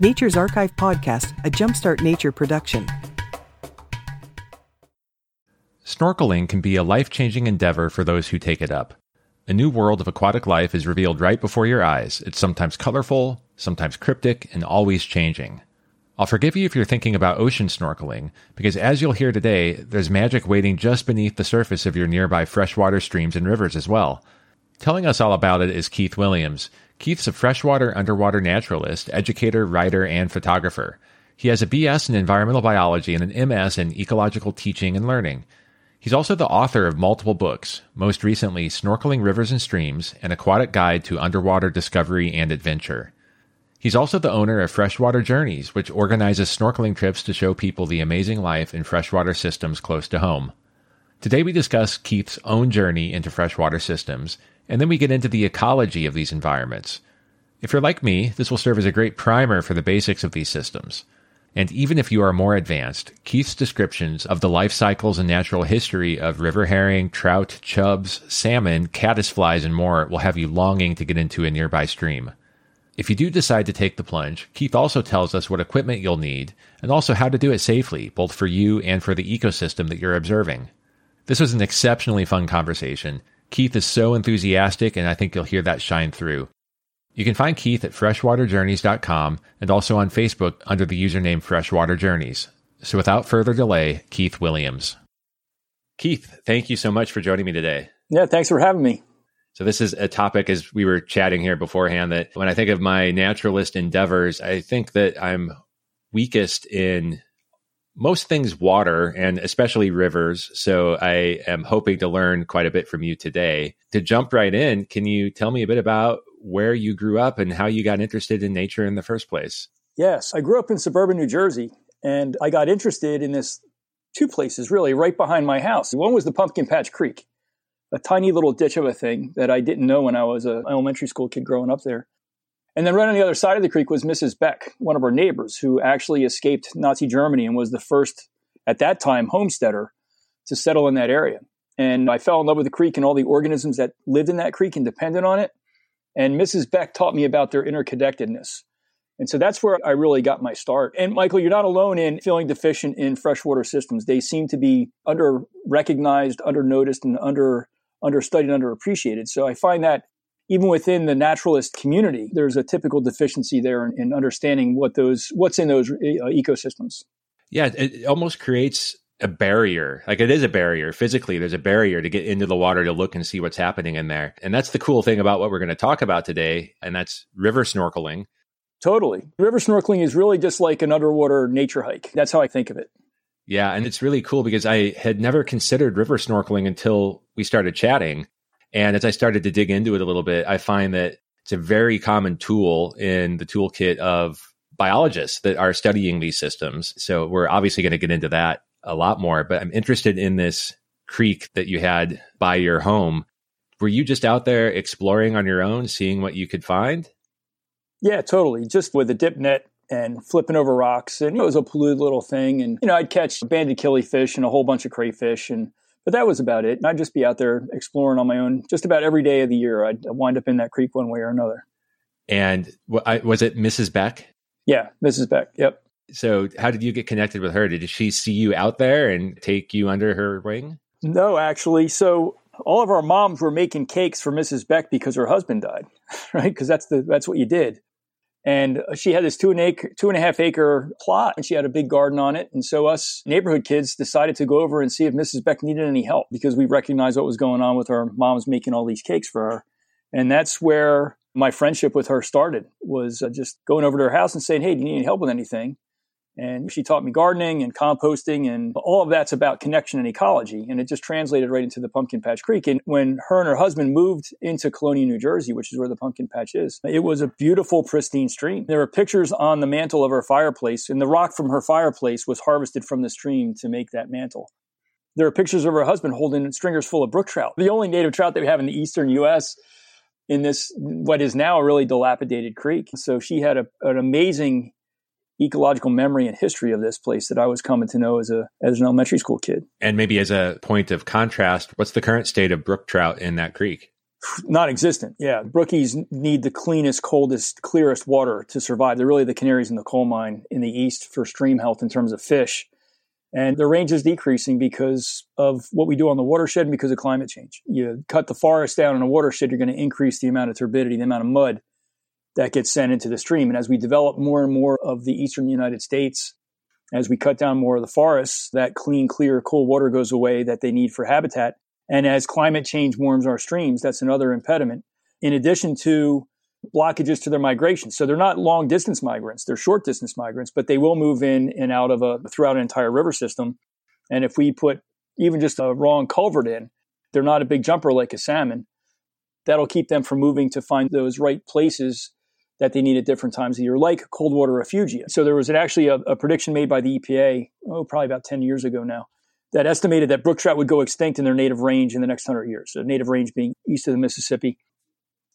Nature's Archive Podcast, a Jumpstart Nature production. Snorkeling can be a life changing endeavor for those who take it up. A new world of aquatic life is revealed right before your eyes. It's sometimes colorful, sometimes cryptic, and always changing. I'll forgive you if you're thinking about ocean snorkeling, because as you'll hear today, there's magic waiting just beneath the surface of your nearby freshwater streams and rivers as well. Telling us all about it is Keith Williams. Keith's a freshwater underwater naturalist, educator, writer, and photographer. He has a BS in environmental biology and an MS in ecological teaching and learning. He's also the author of multiple books, most recently Snorkeling Rivers and Streams, an aquatic guide to underwater discovery and adventure. He's also the owner of Freshwater Journeys, which organizes snorkeling trips to show people the amazing life in freshwater systems close to home. Today we discuss Keith's own journey into freshwater systems, and then we get into the ecology of these environments. If you're like me, this will serve as a great primer for the basics of these systems. And even if you are more advanced, Keith's descriptions of the life cycles and natural history of river herring, trout, chubs, salmon, caddisflies, and more will have you longing to get into a nearby stream. If you do decide to take the plunge, Keith also tells us what equipment you'll need and also how to do it safely, both for you and for the ecosystem that you're observing. This was an exceptionally fun conversation. Keith is so enthusiastic, and I think you'll hear that shine through. You can find Keith at freshwaterjourneys.com and also on Facebook under the username Freshwater Journeys. So without further delay, Keith Williams. Keith, thank you so much for joining me today. Yeah, thanks for having me. So this is a topic as we were chatting here beforehand that when I think of my naturalist endeavors, I think that I'm weakest in most things water and especially rivers. So I am hoping to learn quite a bit from you today. To jump right in, can you tell me a bit about where you grew up and how you got interested in nature in the first place. Yes, I grew up in suburban New Jersey and I got interested in this two places really right behind my house. One was the Pumpkin Patch Creek, a tiny little ditch of a thing that I didn't know when I was an elementary school kid growing up there. And then right on the other side of the creek was Mrs. Beck, one of our neighbors who actually escaped Nazi Germany and was the first, at that time, homesteader to settle in that area. And I fell in love with the creek and all the organisms that lived in that creek and depended on it. And Mrs. Beck taught me about their interconnectedness. And so that's where I really got my start. And Michael, you're not alone in feeling deficient in freshwater systems. They seem to be under recognized, under noticed, and under understudied, underappreciated. So I find that even within the naturalist community, there's a typical deficiency there in, in understanding what those what's in those uh, ecosystems. Yeah, it almost creates a barrier. Like it is a barrier physically. There's a barrier to get into the water to look and see what's happening in there. And that's the cool thing about what we're going to talk about today. And that's river snorkeling. Totally. River snorkeling is really just like an underwater nature hike. That's how I think of it. Yeah. And it's really cool because I had never considered river snorkeling until we started chatting. And as I started to dig into it a little bit, I find that it's a very common tool in the toolkit of biologists that are studying these systems. So we're obviously going to get into that a lot more, but I'm interested in this creek that you had by your home. Were you just out there exploring on your own, seeing what you could find? Yeah, totally. Just with a dip net and flipping over rocks. And it was a polluted little thing. And, you know, I'd catch banded killifish and a whole bunch of crayfish. And, but that was about it. And I'd just be out there exploring on my own just about every day of the year. I'd wind up in that creek one way or another. And was it Mrs. Beck? Yeah, Mrs. Beck. Yep. So, how did you get connected with her? Did she see you out there and take you under her wing? No, actually. So, all of our moms were making cakes for Mrs. Beck because her husband died, right? Because that's the that's what you did. And she had this two and acre, two and a half acre plot, and she had a big garden on it. And so us neighborhood kids decided to go over and see if Mrs. Beck needed any help because we recognized what was going on with her moms making all these cakes for her. And that's where my friendship with her started was uh, just going over to her house and saying, "Hey, do you need any help with anything?" And she taught me gardening and composting, and all of that's about connection and ecology. And it just translated right into the Pumpkin Patch Creek. And when her and her husband moved into Colonia, New Jersey, which is where the Pumpkin Patch is, it was a beautiful, pristine stream. There were pictures on the mantle of her fireplace, and the rock from her fireplace was harvested from the stream to make that mantle. There are pictures of her husband holding stringers full of brook trout, the only native trout that we have in the eastern U.S. in this, what is now a really dilapidated creek. So she had a, an amazing ecological memory and history of this place that I was coming to know as a as an elementary school kid. And maybe as a point of contrast, what's the current state of brook trout in that creek? Not existent. Yeah, brookies need the cleanest, coldest, clearest water to survive. They're really the canaries in the coal mine in the east for stream health in terms of fish. And the range is decreasing because of what we do on the watershed and because of climate change. You cut the forest down in a watershed, you're going to increase the amount of turbidity, the amount of mud that gets sent into the stream. And as we develop more and more of the eastern United States, as we cut down more of the forests, that clean, clear, cool water goes away that they need for habitat. And as climate change warms our streams, that's another impediment. In addition to blockages to their migration. So they're not long distance migrants, they're short distance migrants, but they will move in and out of a throughout an entire river system. And if we put even just a wrong culvert in, they're not a big jumper like a salmon. That'll keep them from moving to find those right places that they need at different times of year, like cold water refugia. So there was actually a, a prediction made by the EPA, oh, probably about 10 years ago now, that estimated that brook trout would go extinct in their native range in the next 100 years. So native range being east of the Mississippi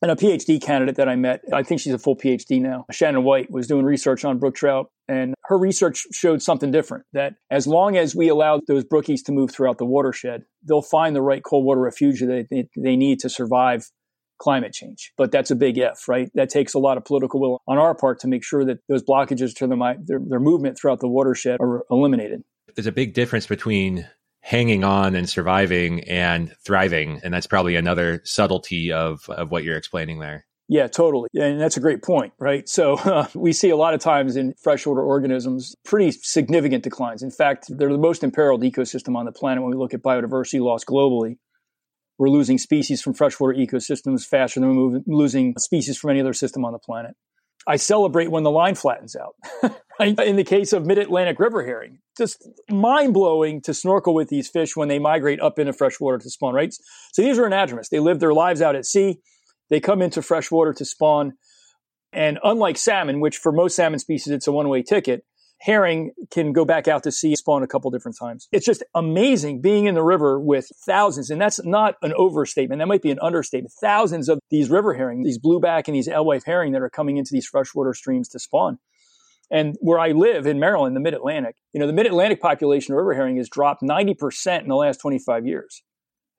and a PhD candidate that I met, I think she's a full PhD now, Shannon White, was doing research on brook trout. And her research showed something different that as long as we allow those brookies to move throughout the watershed, they'll find the right cold water refuge that they, they need to survive climate change. But that's a big if, right? That takes a lot of political will on our part to make sure that those blockages to their, their movement throughout the watershed are eliminated. There's a big difference between hanging on and surviving and thriving. And that's probably another subtlety of, of what you're explaining there. Yeah, totally. And that's a great point, right? So uh, we see a lot of times in freshwater organisms pretty significant declines. In fact, they're the most imperiled ecosystem on the planet when we look at biodiversity loss globally. We're losing species from freshwater ecosystems faster than we're losing species from any other system on the planet. I celebrate when the line flattens out. in the case of mid-Atlantic river herring, just mind blowing to snorkel with these fish when they migrate up into freshwater to spawn, right? So these are anadromous. They live their lives out at sea. They come into freshwater to spawn. And unlike salmon, which for most salmon species, it's a one-way ticket, herring can go back out to sea, spawn a couple different times. It's just amazing being in the river with thousands, and that's not an overstatement. That might be an understatement. Thousands of these river herring, these blueback and these alewife herring that are coming into these freshwater streams to spawn. And where I live in Maryland, the mid Atlantic, you know, the mid Atlantic population of river herring has dropped 90% in the last 25 years.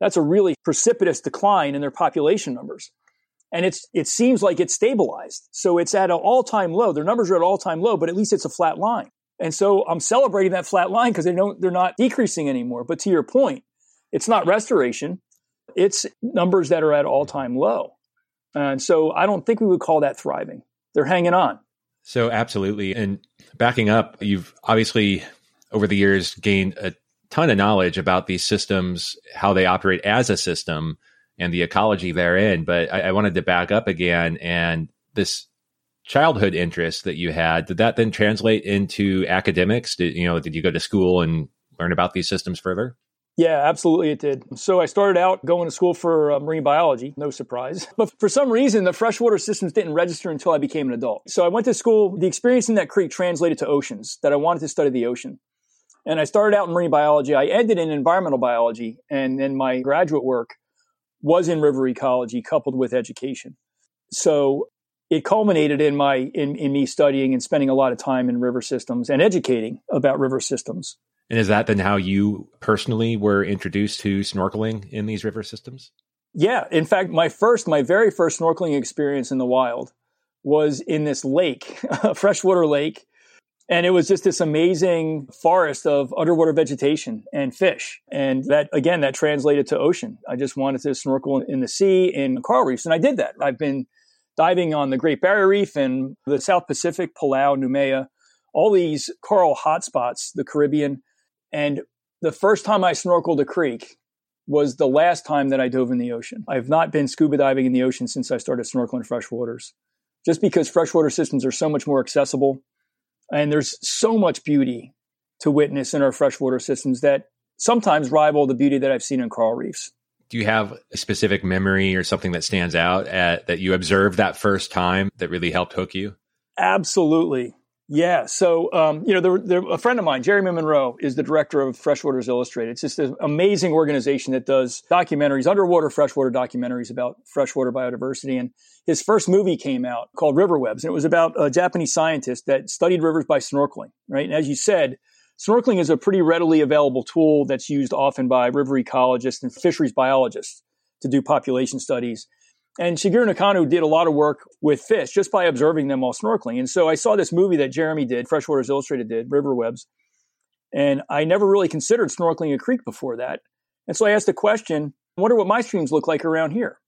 That's a really precipitous decline in their population numbers. And it's, it seems like it's stabilized. So it's at an all time low. Their numbers are at all time low, but at least it's a flat line. And so I'm celebrating that flat line because they don't, they're not decreasing anymore. But to your point, it's not restoration. It's numbers that are at all time low. And so I don't think we would call that thriving. They're hanging on. So, absolutely. And backing up, you've obviously over the years gained a ton of knowledge about these systems, how they operate as a system, and the ecology therein. But I, I wanted to back up again and this childhood interest that you had did that then translate into academics did you know did you go to school and learn about these systems further yeah, absolutely, it did. So I started out going to school for uh, marine biology, no surprise. But for some reason, the freshwater systems didn't register until I became an adult. So I went to school. The experience in that creek translated to oceans, that I wanted to study the ocean. And I started out in marine biology. I ended in environmental biology. And then my graduate work was in river ecology coupled with education. So it culminated in my in, in me studying and spending a lot of time in river systems and educating about river systems. And is that then how you personally were introduced to snorkeling in these river systems? Yeah. In fact, my first, my very first snorkeling experience in the wild was in this lake, a freshwater lake. And it was just this amazing forest of underwater vegetation and fish. And that, again, that translated to ocean. I just wanted to snorkel in the sea in coral reefs. And I did that. I've been diving on the Great Barrier Reef and the South Pacific, Palau, Noumea, all these coral hotspots, the Caribbean. And the first time I snorkeled a creek was the last time that I dove in the ocean. I've not been scuba diving in the ocean since I started snorkeling fresh waters, just because freshwater systems are so much more accessible and there's so much beauty to witness in our freshwater systems that sometimes rival the beauty that I've seen in coral reefs. Do you have a specific memory or something that stands out at, that you observed that first time that really helped hook you? Absolutely. Yeah. So, um, you know, the, the, a friend of mine, Jeremy Monroe, is the director of Freshwaters Illustrated. It's just an amazing organization that does documentaries, underwater freshwater documentaries about freshwater biodiversity. And his first movie came out called River Webs, and it was about a Japanese scientist that studied rivers by snorkeling, right? And as you said, snorkeling is a pretty readily available tool that's used often by river ecologists and fisheries biologists to do population studies. And Shigeru Nakano did a lot of work with fish just by observing them while snorkeling. And so I saw this movie that Jeremy did, Freshwaters Illustrated did, River Webs. And I never really considered snorkeling a creek before that. And so I asked the question, I wonder what my streams look like around here.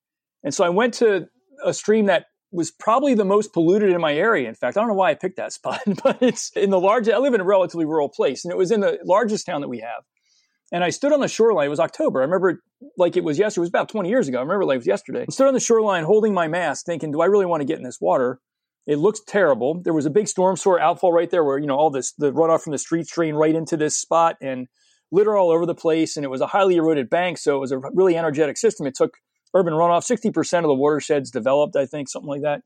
And so I went to a stream that was probably the most polluted in my area. In fact, I don't know why I picked that spot, but it's in the largest, I live in a relatively rural place, and it was in the largest town that we have. And I stood on the shoreline. It was October. I remember like it was yesterday. It was about 20 years ago. I remember like it was yesterday. I stood on the shoreline holding my mask thinking, do I really want to get in this water? It looks terrible. There was a big storm sewer outfall right there where, you know, all this, the runoff from the street drained right into this spot and litter all over the place. And it was a highly eroded bank. So it was a really energetic system. It took urban runoff. 60% of the watersheds developed, I think, something like that.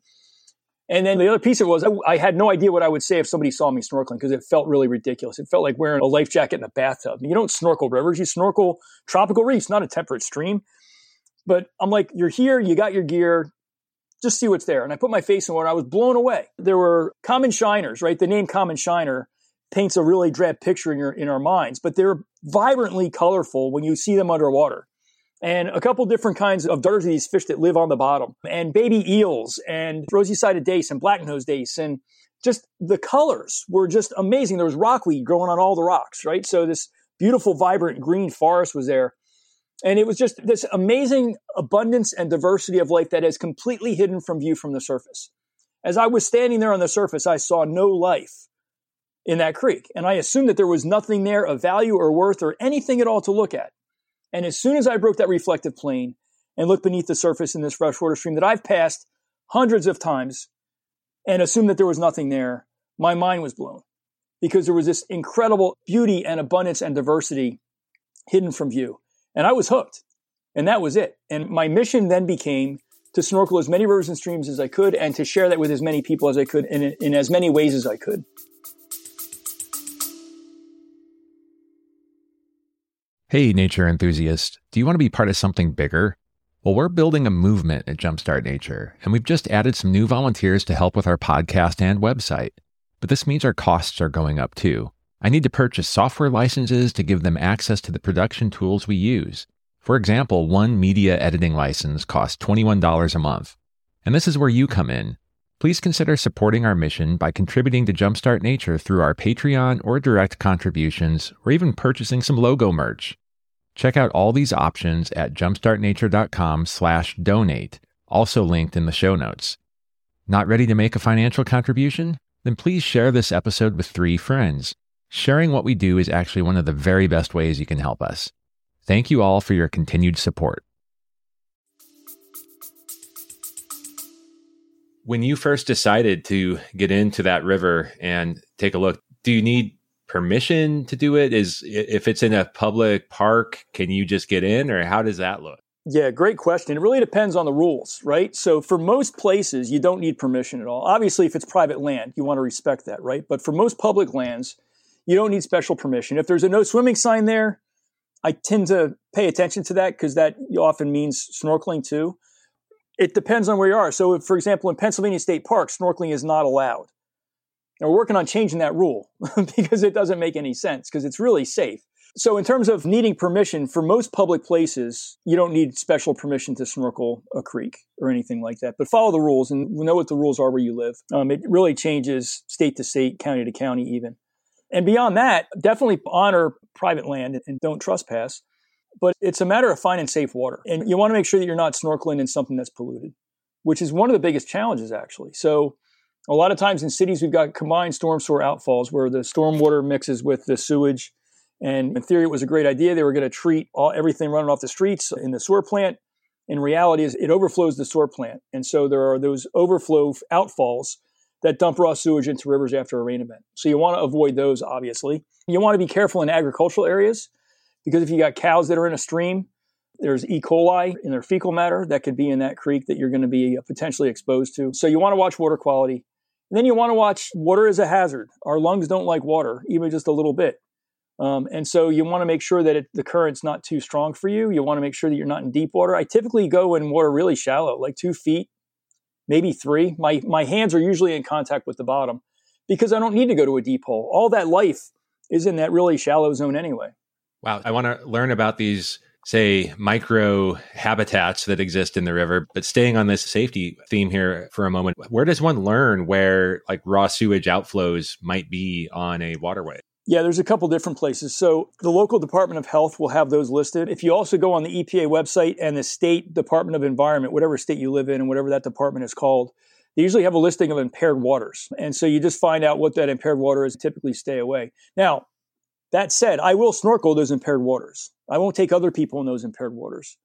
And then the other piece of it was I, I had no idea what I would say if somebody saw me snorkeling because it felt really ridiculous. It felt like wearing a life jacket in a bathtub. You don't snorkel rivers, you snorkel tropical reefs, not a temperate stream. But I'm like, you're here, you got your gear, just see what's there. And I put my face in water. I was blown away. There were common shiners, right? The name common shiner paints a really drab picture in your in our minds, but they're vibrantly colorful when you see them underwater and a couple different kinds of darters these fish that live on the bottom, and baby eels, and rosy-sided dace, and black-nosed dace, and just the colors were just amazing. There was rockweed growing on all the rocks, right? So this beautiful, vibrant green forest was there. And it was just this amazing abundance and diversity of life that is completely hidden from view from the surface. As I was standing there on the surface, I saw no life in that creek. And I assumed that there was nothing there of value or worth or anything at all to look at. And as soon as I broke that reflective plane and looked beneath the surface in this freshwater stream that I've passed hundreds of times and assumed that there was nothing there, my mind was blown because there was this incredible beauty and abundance and diversity hidden from view. And I was hooked. And that was it. And my mission then became to snorkel as many rivers and streams as I could and to share that with as many people as I could in, in as many ways as I could. Hey, nature enthusiast, do you want to be part of something bigger? Well, we're building a movement at Jumpstart Nature, and we've just added some new volunteers to help with our podcast and website. But this means our costs are going up too. I need to purchase software licenses to give them access to the production tools we use. For example, one media editing license costs $21 a month. And this is where you come in. Please consider supporting our mission by contributing to Jumpstart Nature through our Patreon or direct contributions, or even purchasing some logo merch. Check out all these options at jumpstartnature.com/donate, also linked in the show notes. Not ready to make a financial contribution? Then please share this episode with 3 friends. Sharing what we do is actually one of the very best ways you can help us. Thank you all for your continued support. when you first decided to get into that river and take a look, do you need permission to do it? Is if it's in a public park, can you just get in, or how does that look? Yeah, great question. It really depends on the rules, right? So for most places, you don't need permission at all. Obviously, if it's private land, you want to respect that, right? But for most public lands, you don't need special permission. If there's a no swimming sign there, I tend to pay attention to that because that often means snorkeling too. It depends on where you are. So, if, for example, in Pennsylvania State Park, snorkeling is not allowed. We're working on changing that rule because it doesn't make any sense because it's really safe. So, in terms of needing permission, for most public places, you don't need special permission to snorkel a creek or anything like that. But follow the rules and know what the rules are where you live. Um, it really changes state to state, county to county, even. And beyond that, definitely honor private land and don't trespass but it's a matter of finding safe water. And you want to make sure that you're not snorkeling in something that's polluted, which is one of the biggest challenges, actually. So, a lot of times in cities, we've got combined storm sewer outfalls where the storm water mixes with the sewage. And in theory, it was a great idea. They were going to treat all, everything running off the streets in the sewer plant. In reality, is it overflows the sewer plant, and so there are those overflow outfalls that dump raw sewage into rivers after a rain event. So you want to avoid those, obviously. You want to be careful in agricultural areas because if you got cows that are in a stream, there's E. coli in their fecal matter that could be in that creek that you're going to be uh, potentially exposed to. So you want to watch water quality. And then you want to watch water is a hazard. Our lungs don't like water, even just a little bit. Um, and so you want to make sure that it, the current's not too strong for you. You want to make sure that you're not in deep water. I typically go in water really shallow, like two feet, maybe three. My, my hands are usually in contact with the bottom because I don't need to go to a deep hole. All that life is in that really shallow zone anyway. Wow. I want to learn about these say, micro habitats that exist in the river. But staying on this safety theme here for a moment, where does one learn where like raw sewage outflows might be on a waterway? Yeah, there's a couple different places. So the local Department of Health will have those listed. If you also go on the EPA website and the state Department of Environment, whatever state you live in and whatever that department is called, they usually have a listing of impaired waters. And so you just find out what that impaired water is, typically stay away. Now, that said, I will snorkel those impaired waters. I won't take other people in those impaired waters,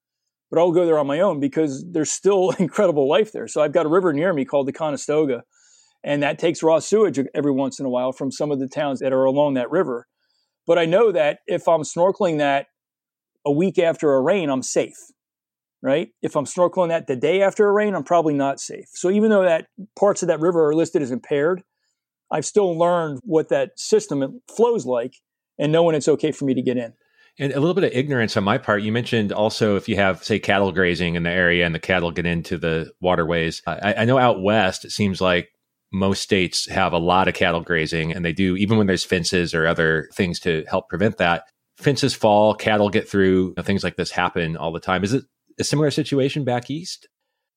but I'll go there on my own because there's still incredible life there. So I've got a river near me called the Conestoga, and that takes raw sewage every once in a while from some of the towns that are along that river. But I know that if I'm snorkeling that a week after a rain, I'm safe right? If I'm snorkeling that the day after a rain, I'm probably not safe. So even though that parts of that river are listed as impaired, I've still learned what that system flows like and know when it's okay for me to get in. And a little bit of ignorance on my part. You mentioned also if you have, say, cattle grazing in the area and the cattle get into the waterways. I, I know out west, it seems like most states have a lot of cattle grazing and they do, even when there's fences or other things to help prevent that. Fences fall, cattle get through, you know, things like this happen all the time. Is it a similar situation back east?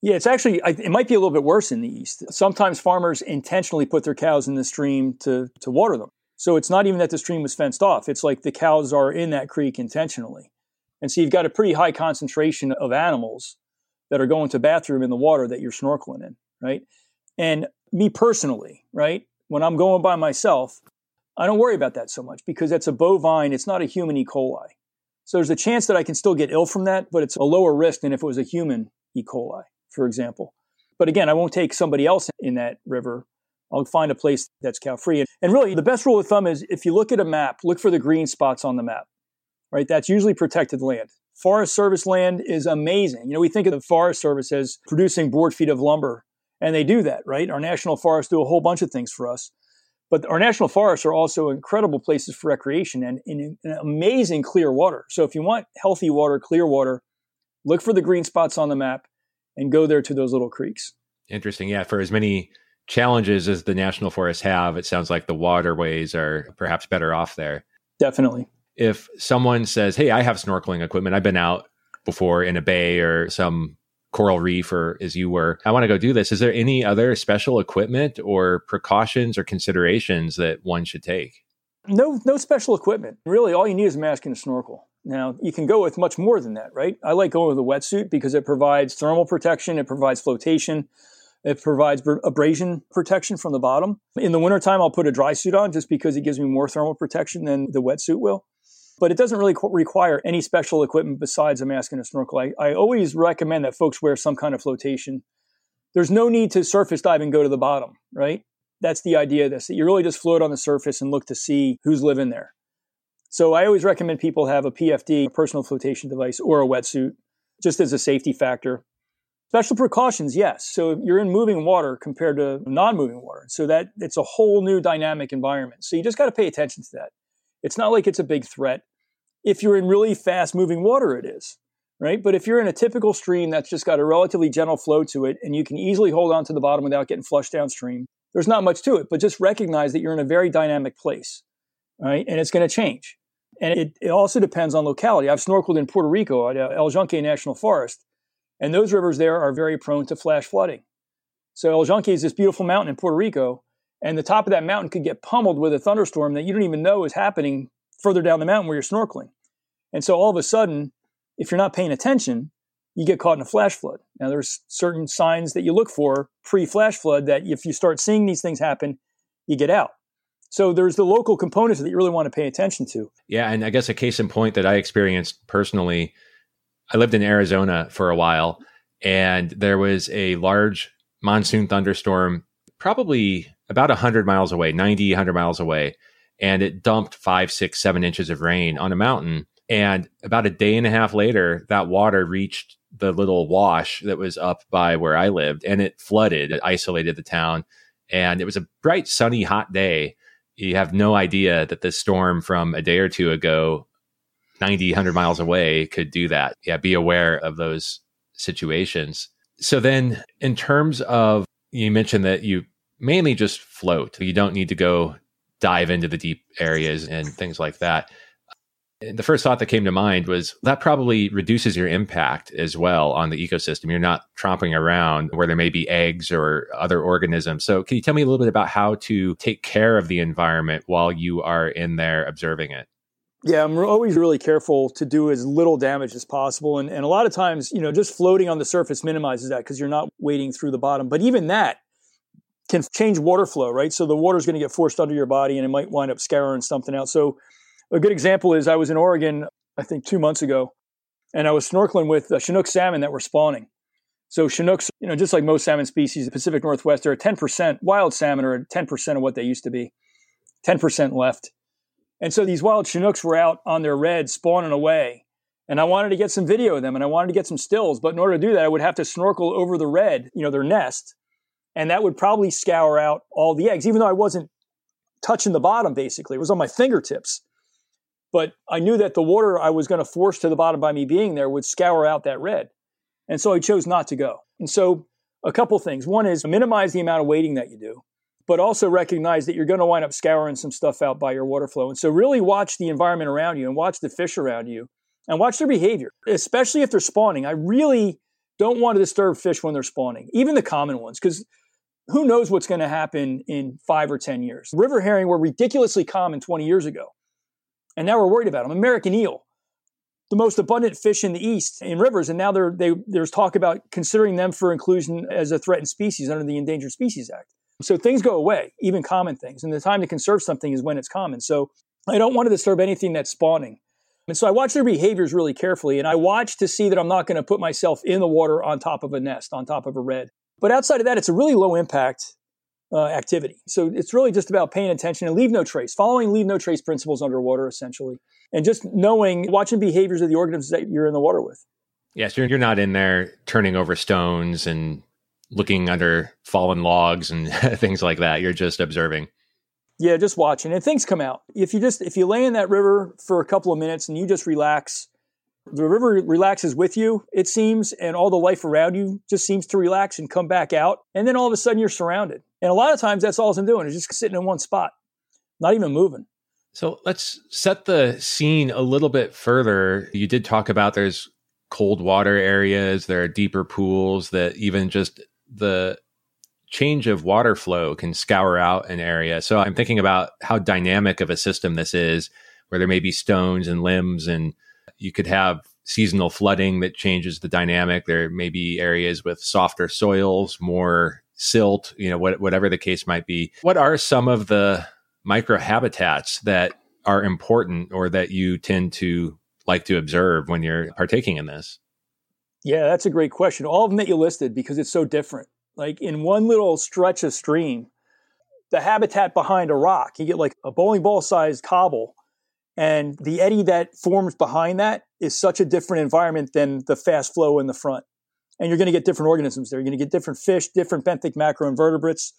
Yeah, it's actually, it might be a little bit worse in the east. Sometimes farmers intentionally put their cows in the stream to, to water them. So it's not even that the stream was fenced off. It's like the cows are in that creek intentionally. And so you've got a pretty high concentration of animals that are going to bathroom in the water that you're snorkeling in, right? And me personally, right, when I'm going by myself, I don't worry about that so much because it's a bovine, it's not a human E. coli. So there's a chance that I can still get ill from that, but it's a lower risk than if it was a human E. coli, for example. But again, I won't take somebody else in that river. I'll find a place that's cow free. And really, the best rule of thumb is if you look at a map, look for the green spots on the map, right? That's usually protected land. Forest Service land is amazing. You know, we think of the Forest Service as producing board feet of lumber, and they do that, right? Our national forests do a whole bunch of things for us. But our national forests are also incredible places for recreation and in, amazing clear water. So if you want healthy water, clear water, look for the green spots on the map and go there to those little creeks. Interesting. Yeah. For as many challenges as the national forests have, it sounds like the waterways are perhaps better off there. Definitely. If someone says, Hey, I have snorkeling equipment, I've been out before in a bay or some coral reef or as you were. I want to go do this. Is there any other special equipment or precautions or considerations that one should take? No no special equipment. Really all you need is a mask and a snorkel. Now you can go with much more than that right? I like going with a wetsuit because it provides thermal protection it provides flotation it provides abrasion protection from the bottom in the wintertime i'll put a dry suit on just because it gives me more thermal protection than the wetsuit will but it doesn't really require any special equipment besides a mask and a snorkel. I, I always recommend that folks wear some kind of flotation. There's no need to surface dive and go to the bottom, right? That's the idea of this. That you really just float on the surface and look to see who's living there. So I always recommend people have a PFD, a personal flotation device, or a wetsuit, just as a safety factor. Special precautions, yes. So you're in moving water compared to non-moving water. So that it's a whole new dynamic environment. So you just got to pay attention to that. It's not like it's a big threat. If you're in really fast moving water, it is, right? But if you're in a typical stream that's just got a relatively gentle flow to it and you can easily hold on to the bottom without getting flushed downstream, there's not much to it. But just recognize that you're in a very dynamic place, right? And it's going to change. And it, it also depends on locality. I've snorkeled in Puerto Rico at uh, El Yunque National Forest, and those rivers there are very prone to flash flooding. So El Yunque is this beautiful mountain in Puerto Rico, and the top of that mountain could get pummeled with a thunderstorm that you don't even know is happening further down the mountain where you're snorkeling. And so all of a sudden, if you're not paying attention, you get caught in a flash flood. Now, there's certain signs that you look for pre flash flood that if you start seeing these things happen, you get out. So there's the local components that you really want to pay attention to. Yeah. And I guess a case in point that I experienced personally, I lived in Arizona for a while, and there was a large monsoon thunderstorm, probably about 100 miles away, 90, 100 miles away. And it dumped five, six, seven inches of rain on a mountain. And about a day and a half later, that water reached the little wash that was up by where I lived and it flooded, it isolated the town. And it was a bright, sunny, hot day. You have no idea that this storm from a day or two ago, 90, 100 miles away, could do that. Yeah, be aware of those situations. So then, in terms of, you mentioned that you mainly just float. You don't need to go dive into the deep areas and things like that. the first thought that came to mind was that probably reduces your impact as well on the ecosystem. You're not tromping around where there may be eggs or other organisms. So, can you tell me a little bit about how to take care of the environment while you are in there observing it? Yeah, I'm always really careful to do as little damage as possible. And, and a lot of times, you know, just floating on the surface minimizes that because you're not wading through the bottom. But even that can change water flow, right? So the water's going to get forced under your body and it might wind up scouring something out. So a good example is I was in Oregon, I think two months ago, and I was snorkeling with uh, Chinook salmon that were spawning. So Chinooks, you know, just like most salmon species, the Pacific Northwest, they're 10%, wild salmon are 10% of what they used to be, 10% left. And so these wild Chinooks were out on their redd spawning away. And I wanted to get some video of them and I wanted to get some stills. But in order to do that, I would have to snorkel over the redd, you know, their nest. And that would probably scour out all the eggs, even though I wasn't touching the bottom, basically. It was on my fingertips. But I knew that the water I was going to force to the bottom by me being there would scour out that redd. And so I chose not to go. And so a couple things. One is minimize the amount of waiting that you do, but also recognize that you're going to wind up scouring some stuff out by your water flow. And so really watch the environment around you and watch the fish around you and watch their behavior, especially if they're spawning. I really don't want to disturb fish when they're spawning, even the common ones, because who knows what's going to happen in five or 10 years. River herring were ridiculously common 20 years ago. And now we're worried about them. American eel, the most abundant fish in the East in rivers. And now they, there's talk about considering them for inclusion as a threatened species under the Endangered Species Act. So things go away, even common things. And the time to conserve something is when it's common. So I don't want to disturb anything that's spawning. And so I watch their behaviors really carefully. And I watch to see that I'm not going to put myself in the water on top of a nest, on top of a redd. But outside of that, it's a really low impact uh, activity. So it's really just about paying attention and leave no trace, following leave no trace principles underwater, essentially, and just knowing, watching behaviors of the organisms that you're in the water with. Yes, you're, you're not in there turning over stones and looking under fallen logs and things like that. You're just observing. Yeah, just watching. And things come out. If you just if you lay in that river for a couple of minutes and you just relax, the river relaxes with you, it seems, and all the life around you just seems to relax and come back out. And then all of a sudden you're surrounded. And a lot of times that's all I'm doing is just sitting in one spot, not even moving. So let's set the scene a little bit further. You did talk about there's cold water areas, there are deeper pools that even just the change of water flow can scour out an area. So I'm thinking about how dynamic of a system this is, where there may be stones and limbs, and you could have seasonal flooding that changes the dynamic. There may be areas with softer soils, more silt, you know, what, whatever the case might be. What are some of the microhabitats that are important or that you tend to like to observe when you're partaking in this? Yeah, that's a great question. All of them that you listed because it's so different. Like in one little stretch of stream, the habitat behind a rock, you get like a bowling ball sized cobble. And the eddy that forms behind that is such a different environment than the fast flow in the front. And you're going to get different organisms there. You're going to get different fish, different benthic macroinvertebrates,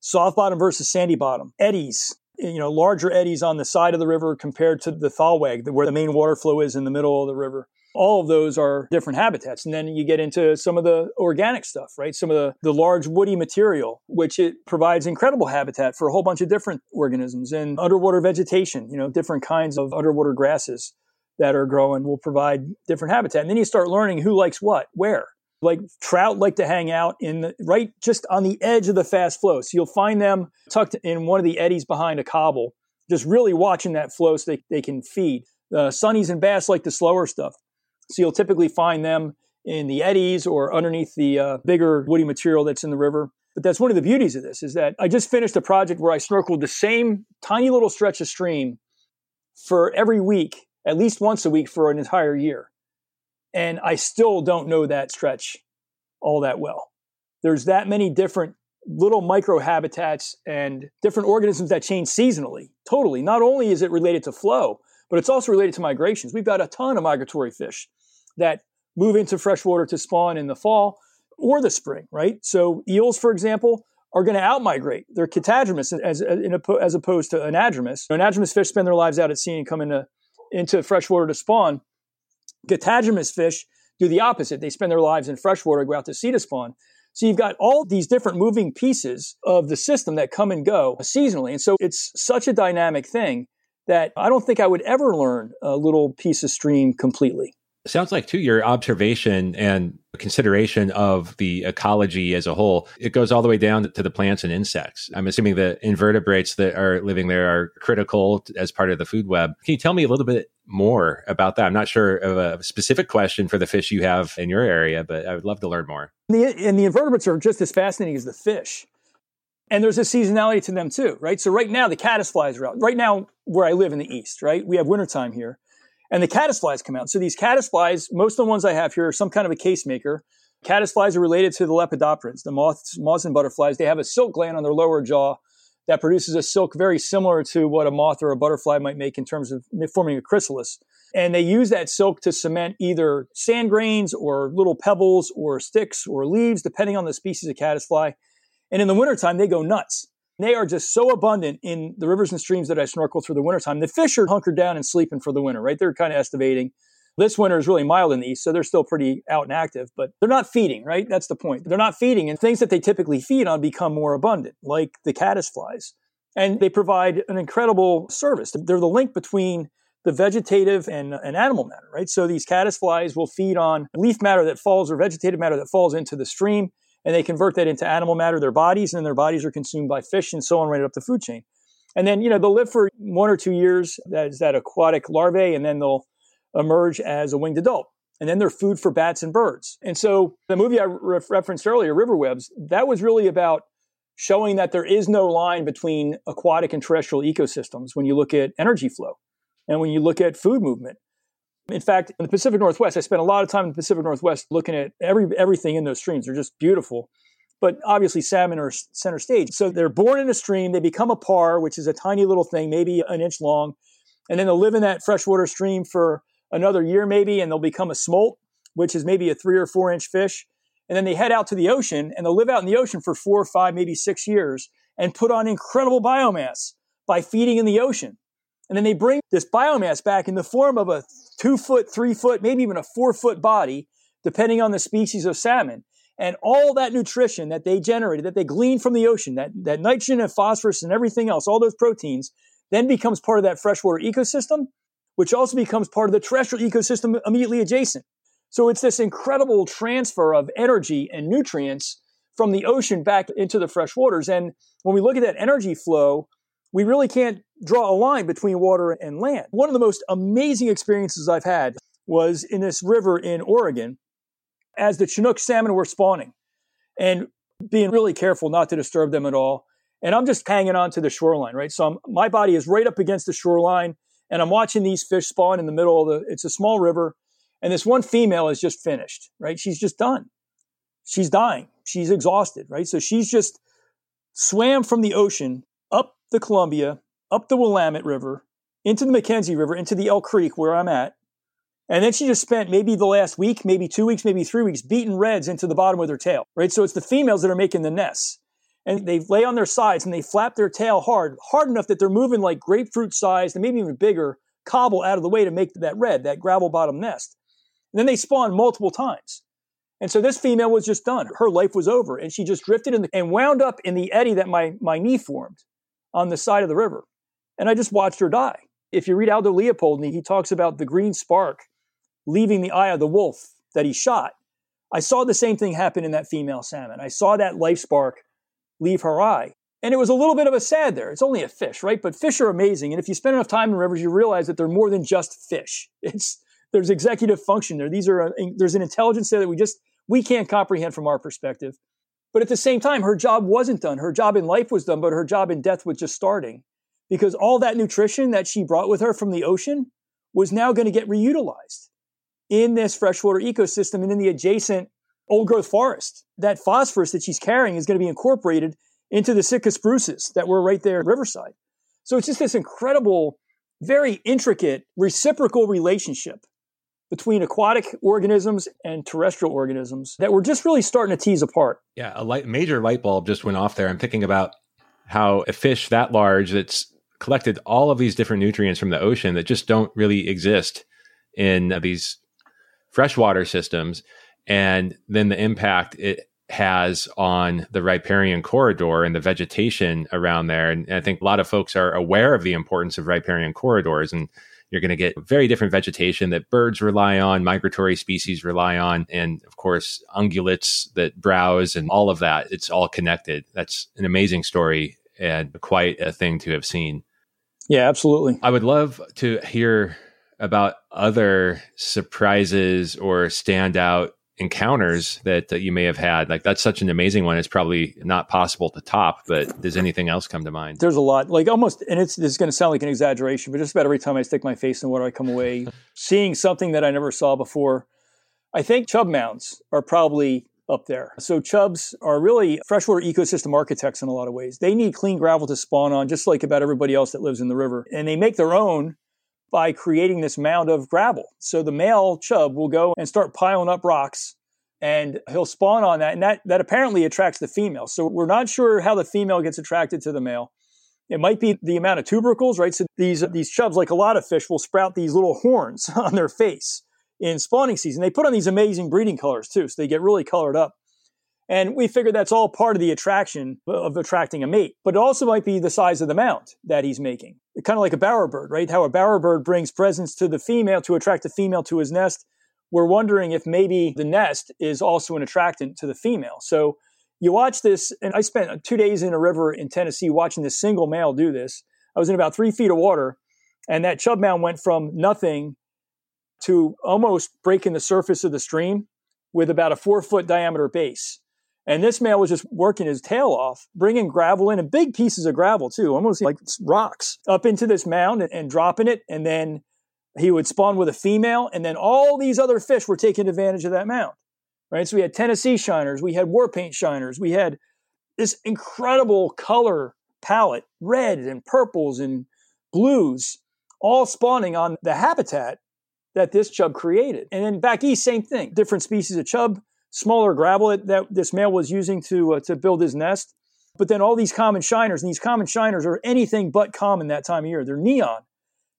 soft bottom versus sandy bottom, eddies, you know, larger eddies on the side of the river compared to the thalweg, where the main water flow is in the middle of the river all of those are different habitats. And then you get into some of the organic stuff, right? Some of the, the large woody material, which it provides incredible habitat for a whole bunch of different organisms and underwater vegetation, you know, different kinds of underwater grasses that are growing will provide different habitat. And then you start learning who likes what, where. Like trout like to hang out in the right just on the edge of the fast flow. So you'll find them tucked in one of the eddies behind a cobble, just really watching that flow so they, they can feed. Uh, sunnies and bass like the slower stuff. So you'll typically find them in the eddies or underneath the uh, bigger woody material that's in the river. But that's one of the beauties of this is that I just finished a project where I snorkeled the same tiny little stretch of stream for every week, at least once a week for an entire year. And I still don't know that stretch all that well. There's that many different little micro habitats and different organisms that change seasonally. Totally. Not only is it related to flow, but it's also related to migrations. We've got a ton of migratory fish that move into freshwater to spawn in the fall or the spring, right? So eels, for example, are going to outmigrate. They're catadromous as, as opposed to anadromous. Anadromous fish spend their lives out at sea and come into, into freshwater to spawn. Catadromous fish do the opposite. They spend their lives in freshwater, go out to sea to spawn. So you've got all these different moving pieces of the system that come and go seasonally. And so it's such a dynamic thing that I don't think I would ever learn a little piece of stream completely. Sounds like, too, your observation and consideration of the ecology as a whole, it goes all the way down to the plants and insects. I'm assuming the invertebrates that are living there are critical as part of the food web. Can you tell me a little bit more about that? I'm not sure of a specific question for the fish you have in your area, but I would love to learn more. The, and the invertebrates are just as fascinating as the fish. And there's a seasonality to them too, right? So right now the caddisflies are out. Right now, where I live in the east, right? We have wintertime here and the caddisflies come out. So these caddisflies, most of the ones I have here are some kind of a case maker. Caddisflies are related to the lepidopterans, the moths, moths and butterflies. They have a silk gland on their lower jaw that produces a silk very similar to what a moth or a butterfly might make in terms of forming a chrysalis. And they use that silk to cement either sand grains or little pebbles or sticks or leaves, depending on the species of caddisfly. And in the wintertime, they go nuts. They are just so abundant in the rivers and streams that I snorkel through the wintertime. The fish are hunkered down and sleeping for the winter, right? They're kind of estivating. This winter is really mild in the east, so they're still pretty out and active, but they're not feeding, right? That's the point. They're not feeding, and things that they typically feed on become more abundant, like the caddisflies. And they provide an incredible service. They're the link between the vegetative and, and animal matter, right? So these caddisflies will feed on leaf matter that falls or vegetative matter that falls into the stream and they convert that into animal matter, their bodies, and then their bodies are consumed by fish and so on right up the food chain. And then, you know, they'll live for one or two years as that aquatic larvae, and then they'll emerge as a winged adult. And then they're food for bats and birds. And so the movie I re- referenced earlier, River Webs, that was really about showing that there is no line between aquatic and terrestrial ecosystems when you look at energy flow and when you look at food movement. In fact, in the Pacific Northwest, I spent a lot of time in the Pacific Northwest looking at every everything in those streams. They're just beautiful. But obviously, salmon are center stage. So they're born in a stream, they become a parr, which is a tiny little thing, maybe an inch long, and then they'll live in that freshwater stream for another year, maybe, and they'll become a smolt, which is maybe a three or four inch fish. And then they head out to the ocean and they'll live out in the ocean for four or five, maybe six years and put on incredible biomass by feeding in the ocean. And then they bring this biomass back in the form of a two foot, three foot, maybe even a four foot body, depending on the species of salmon. And all that nutrition that they generated, that they gleaned from the ocean, that, that nitrogen and phosphorus and everything else, all those proteins, then becomes part of that freshwater ecosystem, which also becomes part of the terrestrial ecosystem immediately adjacent. So it's this incredible transfer of energy and nutrients from the ocean back into the fresh waters. And when we look at that energy flow, we really can't draw a line between water and land. One of the most amazing experiences I've had was in this river in Oregon as the Chinook salmon were spawning and being really careful not to disturb them at all. And I'm just hanging on to the shoreline, right? So I'm, my body is right up against the shoreline and I'm watching these fish spawn in the middle of the, it's a small river. And this one female is just finished, right? She's just done. She's dying. She's exhausted, right? So she's just swam from the ocean the Columbia, up the Willamette River, into the McKenzie River, into the Elk Creek where I'm at. And then she just spent maybe the last week, maybe two weeks, maybe three weeks beating redds into the bottom with her tail, right? So it's the females that are making the nests. And they lay on their sides and they flap their tail hard, hard enough that they're moving like grapefruit sized and maybe even bigger cobble out of the way to make that redd, that gravel bottom nest. And then they spawn multiple times. And so this female was just done. Her life was over. And she just drifted the, and wound up in the eddy that my, my knee formed on the side of the river. And I just watched her die. If you read Aldo Leopoldini, he talks about the green spark leaving the eye of the wolf that he shot. I saw the same thing happen in that female salmon. I saw that life spark leave her eye. And it was a little bit of a sad there. It's only a fish, right? But fish are amazing. And if you spend enough time in rivers, you realize that they're more than just fish. It's, there's executive function there. These are, uh, there's an intelligence there that we just, we can't comprehend from our perspective. But at the same time, her job wasn't done. Her job in life was done, but her job in death was just starting because all that nutrition that she brought with her from the ocean was now going to get reutilized in this freshwater ecosystem and in the adjacent old growth forest. That phosphorus that she's carrying is going to be incorporated into the Sitka spruces that were right there at Riverside. So it's just this incredible, very intricate reciprocal relationship between aquatic organisms and terrestrial organisms that we're just really starting to tease apart. Yeah, a light, major light bulb just went off there. I'm thinking about how a fish that large that's collected all of these different nutrients from the ocean that just don't really exist in these freshwater systems and then the impact it has on the riparian corridor and the vegetation around there. And I think a lot of folks are aware of the importance of riparian corridors and you're going to get very different vegetation that birds rely on, migratory species rely on, and of course, ungulates that browse and all of that. It's all connected. That's an amazing story and quite a thing to have seen. Yeah, absolutely. I would love to hear about other surprises or standout encounters that, that you may have had like that's such an amazing one it's probably not possible to top but does anything else come to mind? There's a lot like almost and it's this is going to sound like an exaggeration but just about every time i stick my face in water i come away seeing something that i never saw before. I think chub mounds are probably up there. So chubs are really freshwater ecosystem architects in a lot of ways. They need clean gravel to spawn on just like about everybody else that lives in the river and they make their own by creating this mound of gravel. So the male chub will go and start piling up rocks and he'll spawn on that. And that, that apparently attracts the female. So we're not sure how the female gets attracted to the male. It might be the amount of tubercles, right? So these, these chubs, like a lot of fish, will sprout these little horns on their face in spawning season. They put on these amazing breeding colors too. So they get really colored up. And we figure that's all part of the attraction of attracting a mate. But it also might be the size of the mound that he's making. Kind of like a bowerbird, right? How a bowerbird brings presents to the female to attract the female to his nest. We're wondering if maybe the nest is also an attractant to the female. So you watch this, and I spent two days in a river in Tennessee watching this single male do this. I was in about three feet of water, and that chub mound went from nothing to almost breaking the surface of the stream with about a four foot diameter base. And this male was just working his tail off, bringing gravel in and big pieces of gravel too, almost like rocks up into this mound and, and, dropping it. And then he would spawn with a female. And then all these other fish were taking advantage of that mound, right? So we had Tennessee shiners, we had war paint shiners, we had this incredible color palette, red and purples and blues, all spawning on the habitat that this chub created. And then back east, same thing, different species of chub smaller gravel that this male was using to uh, to build his nest. But then all these common shiners, and these common shiners are anything but common that time of year. They're neon.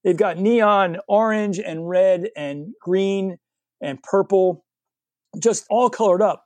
They've got neon orange and red and green and purple, just all colored up,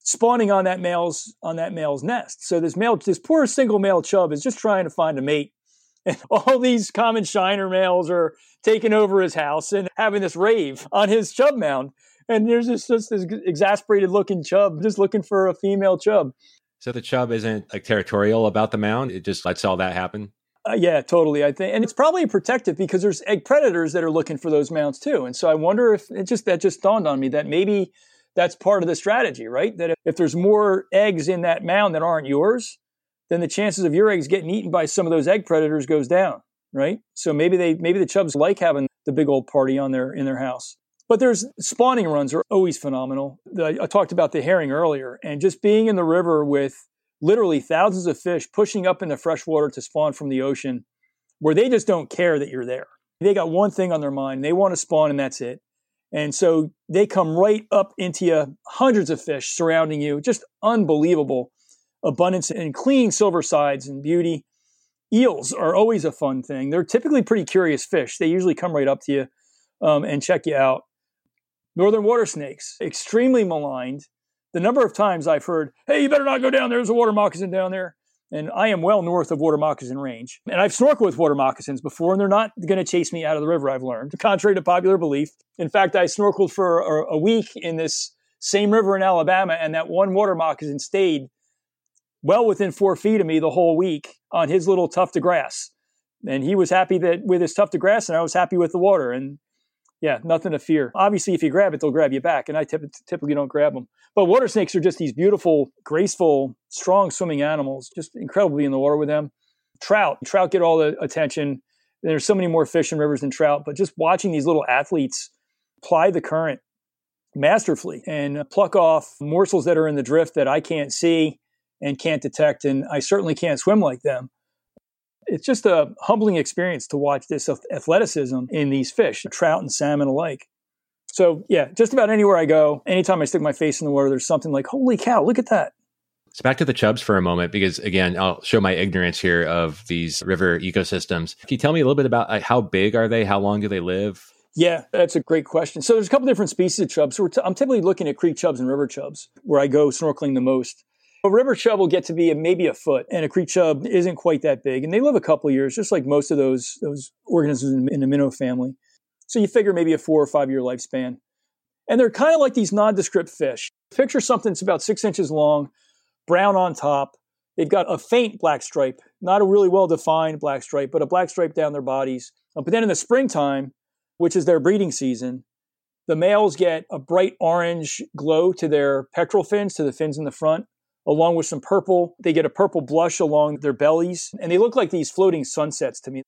spawning on that male's on that male's nest. So this male, this poor single male chub is just trying to find a mate. And all these common shiner males are taking over his house and having this rave on his chub mound and there's just, just this exasperated looking chub just looking for a female chub. So the chub isn't like territorial about the mound; it just lets all that happen. Uh, yeah, totally. I think, and it's probably protective because there's egg predators that are looking for those mounds too. And so I wonder if it just that just dawned on me that maybe that's part of the strategy, right? That if, if there's more eggs in that mound that aren't yours, then the chances of your eggs getting eaten by some of those egg predators goes down, right? So maybe they maybe the chubs like having the big old party on their in their house. But there's spawning runs are always phenomenal. I talked about the herring earlier, and just being in the river with literally thousands of fish pushing up into fresh water to spawn from the ocean, where they just don't care that you're there. They got one thing on their mind: they want to spawn, and that's it. And so they come right up into you, hundreds of fish surrounding you, just unbelievable abundance and clean silver sides and beauty. Eels are always a fun thing. They're typically pretty curious fish. They usually come right up to you um, and check you out. Northern water snakes, extremely maligned. The number of times I've heard, hey, you better not go down there, there's a water moccasin down there. And I am well north of water moccasin range. And I've snorkeled with water moccasins before, and they're not going to chase me out of the river, I've learned, contrary to popular belief. In fact, I snorkeled for a, a week in this same river in Alabama, and that one water moccasin stayed well within four feet of me the whole week on his little tuft of grass. And he was happy that with his tuft of grass, and I was happy with the water. And yeah, nothing to fear. Obviously, if you grab it, they'll grab you back, and I typically don't grab them. But water snakes are just these beautiful, graceful, strong swimming animals. Just incredibly in the water with them. Trout, trout get all the attention. There's so many more fish in rivers than trout, but just watching these little athletes ply the current masterfully and pluck off morsels that are in the drift that I can't see and can't detect, and I certainly can't swim like them it's just a humbling experience to watch this athleticism in these fish, trout and salmon alike. So, yeah, just about anywhere I go, anytime I stick my face in the water, there's something like, holy cow, look at that. So back to the chubs for a moment, because again, I'll show my ignorance here of these river ecosystems. Can you tell me a little bit about like, how big are they? How long do they live? Yeah, that's a great question. So there's a couple different species of chubs. So t- I'm typically looking at creek chubs and river chubs where I go snorkeling the most. A river chub will get to be a, maybe a foot, and a creek chub isn't quite that big, and they live a couple years, just like most of those those organisms in, in the minnow family. So you figure maybe a four or five year lifespan, and they're kind of like these nondescript fish. Picture something that's about six inches long, brown on top. They've got a faint black stripe, not a really well defined black stripe, but a black stripe down their bodies. Um, but then in the springtime, which is their breeding season, the males get a bright orange glow to their pectoral fins, to the fins in the front, along with some purple. They get a purple blush along their bellies, and they look like these floating sunsets to me.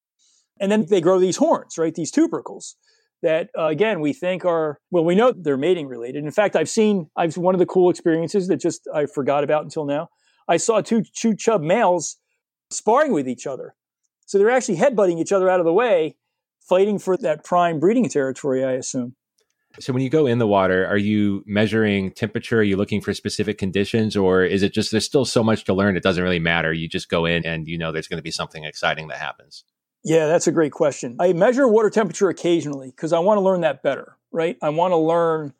And then they grow these horns, right? These tubercles that, uh, again, we think are, well, we know they're mating related. In fact, I've seen, I've one of the cool experiences that just I forgot about until now. I saw two, two chub males sparring with each other. So they're actually headbutting each other out of the way fighting for that prime breeding territory, I assume. So when you go in the water, are you measuring temperature? Are you looking for specific conditions or is it just there's still so much to learn it doesn't really matter. You just go in and you know there's going to be something exciting that happens. Yeah, that's a great question. I measure water temperature occasionally because I want to learn that better, right? I want to learn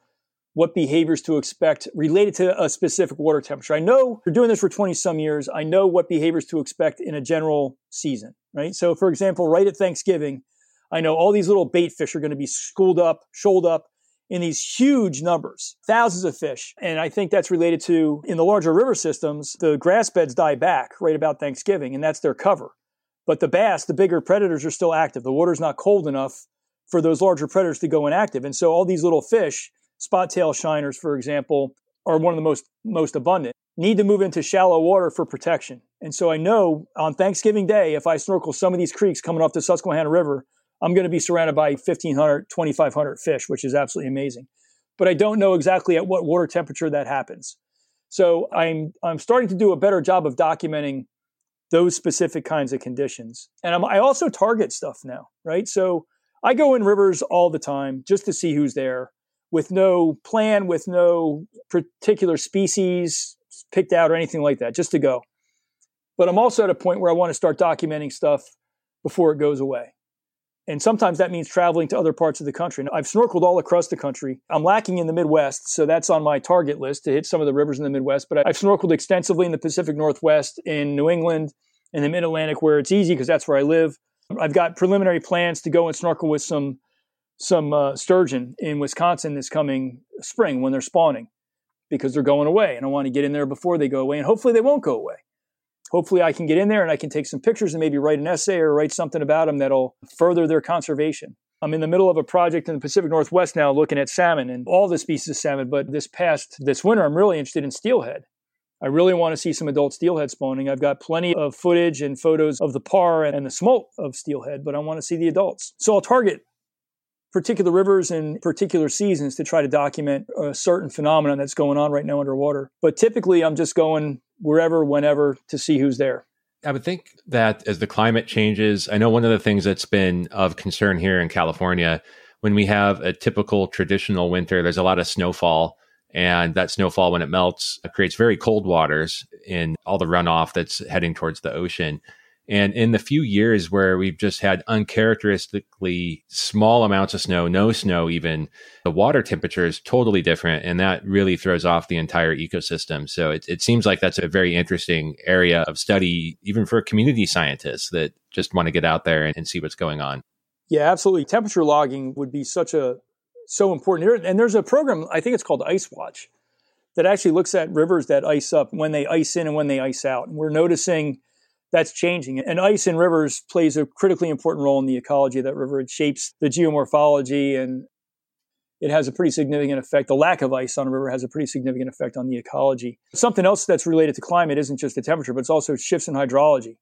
what behaviors to expect related to a specific water temperature. I know you're doing this for 20 some years. I know what behaviors to expect in a general season, right? So for example, right at Thanksgiving, I know all these little bait fish are going to be schooled up, shoaled up in these huge numbers, thousands of fish. And I think that's related to in the larger river systems, the grass beds die back right about Thanksgiving, and that's their cover. But the bass, the bigger predators are still active. The water's not cold enough for those larger predators to go inactive. And so all these little fish, spot tail shiners, for example, are one of the most most abundant. Need to move into shallow water for protection. And so I know on Thanksgiving Day, if I snorkel some of these creeks coming off the Susquehanna River, I'm going to be surrounded by 1,500, 2,500 fish, which is absolutely amazing. But I don't know exactly at what water temperature that happens. So I'm, I'm starting to do a better job of documenting those specific kinds of conditions. And I'm, I also target stuff now, right? So I go in rivers all the time just to see who's there with no plan, with no particular species picked out or anything like that, just to go. But I'm also at a point where I want to start documenting stuff before it goes away. And sometimes that means traveling to other parts of the country. I've snorkeled all across the country. I'm lacking in the Midwest, so that's on my target list to hit some of the rivers in the Midwest. But I've snorkeled extensively in the Pacific Northwest, in New England, in the Mid Atlantic, where it's easy because that's where I live. I've got preliminary plans to go and snorkel with some some uh, sturgeon in Wisconsin this coming spring when they're spawning because they're going away, and I want to get in there before they go away, and hopefully they won't go away hopefully I can get in there and I can take some pictures and maybe write an essay or write something about them that'll further their conservation. I'm in the middle of a project in the Pacific Northwest now looking at salmon and all the species of salmon, but this past this winter I'm really interested in steelhead. I really want to see some adult steelhead spawning. I've got plenty of footage and photos of the parr and the smolt of steelhead, but I want to see the adults. So I'll target particular rivers and particular seasons to try to document a certain phenomenon that's going on right now underwater. But typically I'm just going wherever, whenever to see who's there. I would think that as the climate changes, I know one of the things that's been of concern here in California, when we have a typical traditional winter, there's a lot of snowfall. And that snowfall, when it melts, it creates very cold waters in all the runoff that's heading towards the ocean. And in the few years where we've just had uncharacteristically small amounts of snow, no snow even, the water temperature is totally different. And that really throws off the entire ecosystem. So it, it seems like that's a very interesting area of study, even for community scientists that just want to get out there and, and see what's going on. Yeah, absolutely. Temperature logging would be such a so important. And there's a program, I think it's called Ice Watch, that actually looks at rivers that ice up when they ice in and when they ice out. And we're noticing that's changing. And ice in rivers plays a critically important role in the ecology of that river. It shapes the geomorphology and it has a pretty significant effect. The lack of ice on a river has a pretty significant effect on the ecology. Something else that's related to climate isn't just the temperature, but it's also shifts in hydrology.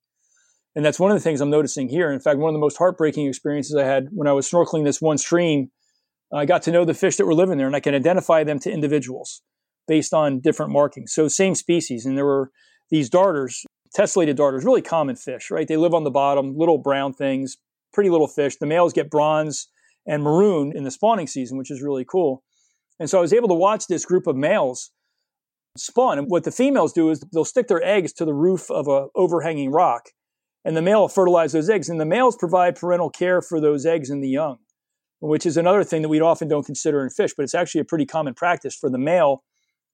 And that's one of the things I'm noticing here. In fact, one of the most heartbreaking experiences I had when I was snorkeling this one stream, I got to know the fish that were living there and I can identify them to individuals based on different markings. So same species. And there were these darters Tessellated darters, really common fish, right? They live on the bottom, little brown things, pretty little fish. The males get bronze and maroon in the spawning season, which is really cool. And so I was able to watch this group of males spawn. And what the females do is they'll stick their eggs to the roof of a overhanging rock, and the male will fertilize those eggs. And the males provide parental care for those eggs and the young. which is another thing that we often don't consider in fish, but it's actually a pretty common practice for the male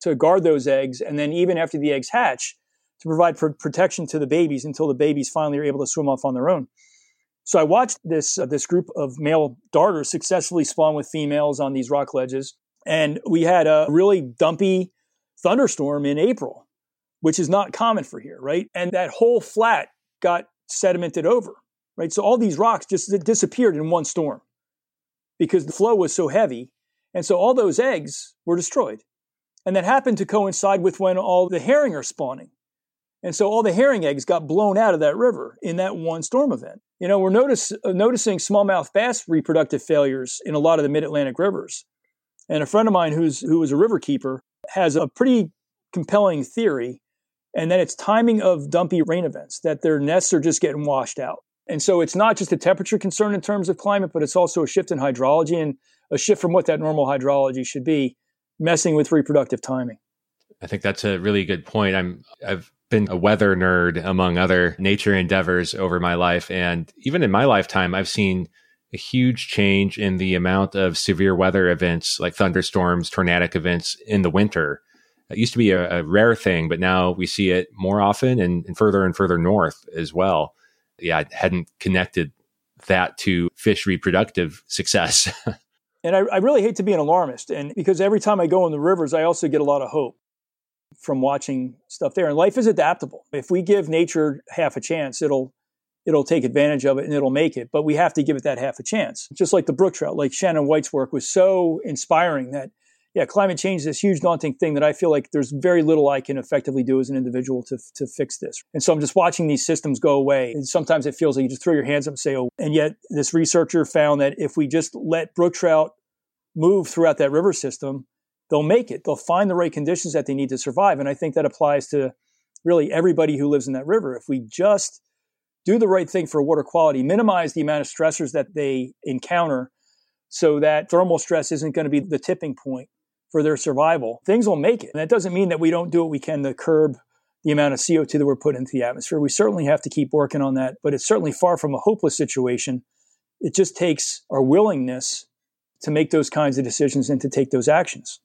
to guard those eggs. And then even after the eggs hatch, to provide pr- protection to the babies until the babies finally are able to swim off on their own. So I watched this uh, this group of male darters successfully spawn with females on these rock ledges, and we had a really dumpy thunderstorm in April, which is not common for here, right? And that whole flat got sedimented over, right? So all these rocks just disappeared in one storm because the flow was so heavy, and so all those eggs were destroyed. And that happened to coincide with when all the herring are spawning. And so all the herring eggs got blown out of that river in that one storm event. You know, we're notice, uh, noticing smallmouth bass reproductive failures in a lot of the mid Atlantic rivers. And a friend of mine who's, who was a river keeper has a pretty compelling theory, and that it's timing of dumpy rain events, that their nests are just getting washed out. And so it's not just a temperature concern in terms of climate, but it's also a shift in hydrology and a shift from what that normal hydrology should be, messing with reproductive timing. I think that's a really good point. I'm I've been a weather nerd among other nature endeavors over my life. And even in my lifetime, I've seen a huge change in the amount of severe weather events like thunderstorms, tornadic events in the winter. It used to be a, a rare thing, but now we see it more often and, and further and further north as well. Yeah, I hadn't connected that to fish reproductive success. and I, I, really hate to be an alarmist, and because every time I go in the rivers, I also get a lot of hope from watching stuff there. And life is adaptable. If we give nature half a chance, it'll it'll take advantage of it and it'll make it. But we have to give it that half a chance. Just like the brook trout, like Shannon White's work was so inspiring that yeah, climate change is this huge daunting thing that I feel like there's very little I can effectively do as an individual to, to fix this. And so I'm just watching these systems go away. And sometimes it feels like you just throw your hands up and say, oh, and yet this researcher found that if we just let brook trout move throughout that river system, they'll make it. They'll find the right conditions that they need to survive. And I think that applies to really everybody who lives in that river. If we just do the right thing for water quality, minimize the amount of stressors that they encounter so that thermal stress isn't going to be the tipping point for their survival, things will make it. And that doesn't mean that we don't do what we can to curb the amount of CO2 that we're putting into the atmosphere. We certainly have to keep working on that, but it's certainly far from a hopeless situation. It just takes our willingness to make those kinds of decisions and to take those actions.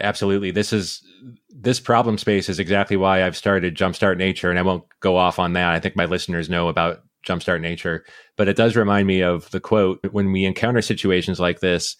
Absolutely. This is this problem space is exactly why I've started Jumpstart Nature, and I won't go off on that. I think my listeners know about Jumpstart Nature, but it does remind me of the quote when we encounter situations like this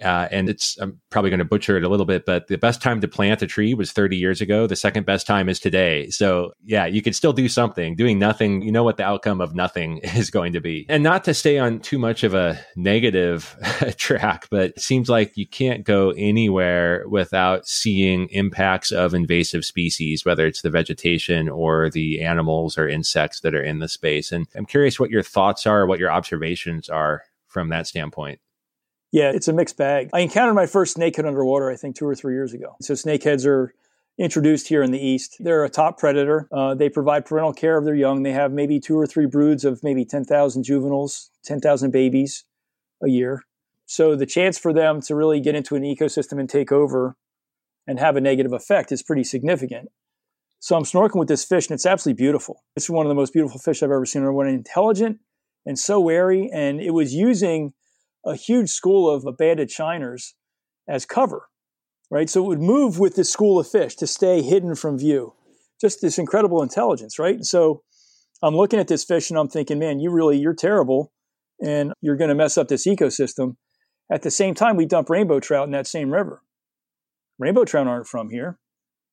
uh, and it's I'm probably going to butcher it a little bit, but the best time to plant a tree was 30 years ago. The second best time is today. So yeah, you can still do something. Doing nothing, you know what the outcome of nothing is going to be. And not to stay on too much of a negative track, but it seems like you can't go anywhere without seeing impacts of invasive species, whether it's the vegetation or the animals or insects that are in the space. And I'm curious what your thoughts are, what your observations are from that standpoint. Yeah, it's a mixed bag. I encountered my first snakehead underwater, I think, two or three years ago. So snakeheads are introduced here in the East. They're a top predator. Uh, they provide parental care of their young. They have maybe two or three broods of maybe 10,000 juveniles, 10,000 babies a year. So the chance for them to really get into an ecosystem and take over and have a negative effect is pretty significant. So I'm snorkeling with this fish, and it's absolutely beautiful. It's one of the most beautiful fish I've ever seen. One intelligent and so wary, and it was using a huge school of banded shiners as cover, right? So it would move with this school of fish to stay hidden from view. Just this incredible intelligence, right? And so I'm looking at this fish and I'm thinking, man, you really, you're terrible and you're going to mess up this ecosystem. At the same time, we dump rainbow trout in that same river. Rainbow trout aren't from here.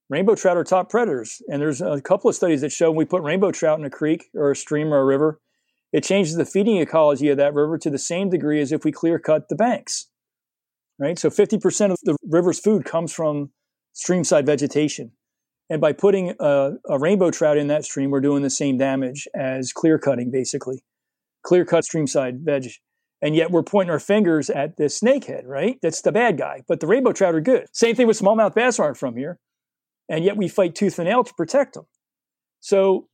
Rainbow trout are top predators. And there's a couple of studies that show when we put rainbow trout in a creek or a stream or a river, it changes the feeding ecology of that river to the same degree as if we clear cut the banks. Right? So 50% of the river's food comes from streamside vegetation. And by putting a, a, rainbow trout in that stream, we're doing the same damage as clear cutting, basically. Clear cut streamside veg. And yet we're pointing our fingers at the snakehead, right? That's the bad guy. But the rainbow trout are good. Same thing with smallmouth bass aren't from here. And yet we fight tooth and nail to protect them. So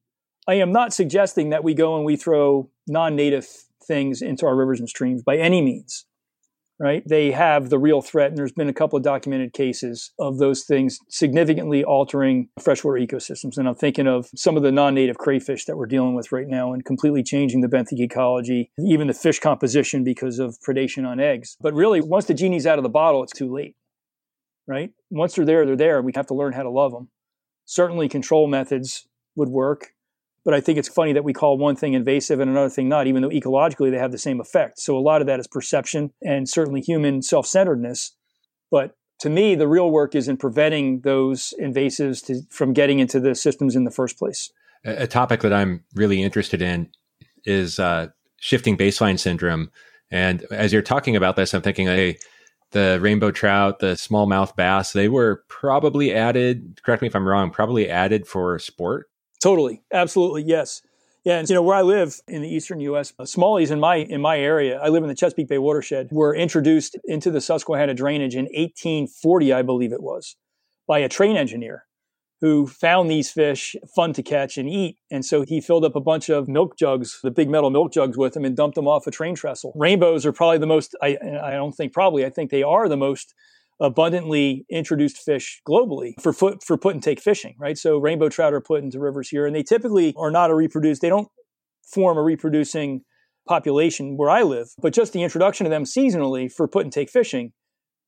I am not suggesting that we go and we throw non native things into our rivers and streams by any means. right? They have the real threat, and there's been a couple of documented cases of those things significantly altering freshwater ecosystems. And I'm thinking of some of the non-native crayfish that we're dealing with right now and completely changing the benthic ecology, even the fish composition because of predation on eggs. But really, once the genie's out of the bottle, it's too late, right? Once they're there, they're there. We have to learn how to love them. Certainly, control methods would work. But I think it's funny that we call one thing invasive and another thing not, even though ecologically they have the same effect. So a lot of that is perception and certainly human self centeredness. But to me, the real work is in preventing those invasives to, from getting into the systems in the first place. A, topic that I'm really interested in is uh, shifting baseline syndrome. And as you're talking about this, I'm thinking, hey, the rainbow trout, the smallmouth bass, they were probably added, correct me if I'm wrong, probably added for sport Totally, absolutely, yes. Yeah, and you know where I live in the eastern U.S., uh, smallies in my in my area. I live in the Chesapeake Bay watershed. Were introduced into the Susquehanna drainage in 1840, I believe it was, by a train engineer who found these fish fun to catch and eat. And so he filled up a bunch of milk jugs, the big metal milk jugs with them and dumped them off a train trestle. Rainbows are probably the most, I, I don't think probably, I think they are the most abundantly introduced fish globally for foot for put and take fishing, right? So rainbow trout are put into rivers here, and they typically are not a reproduce. They don't form a reproducing population where I live, but just the introduction of them seasonally for put and take fishing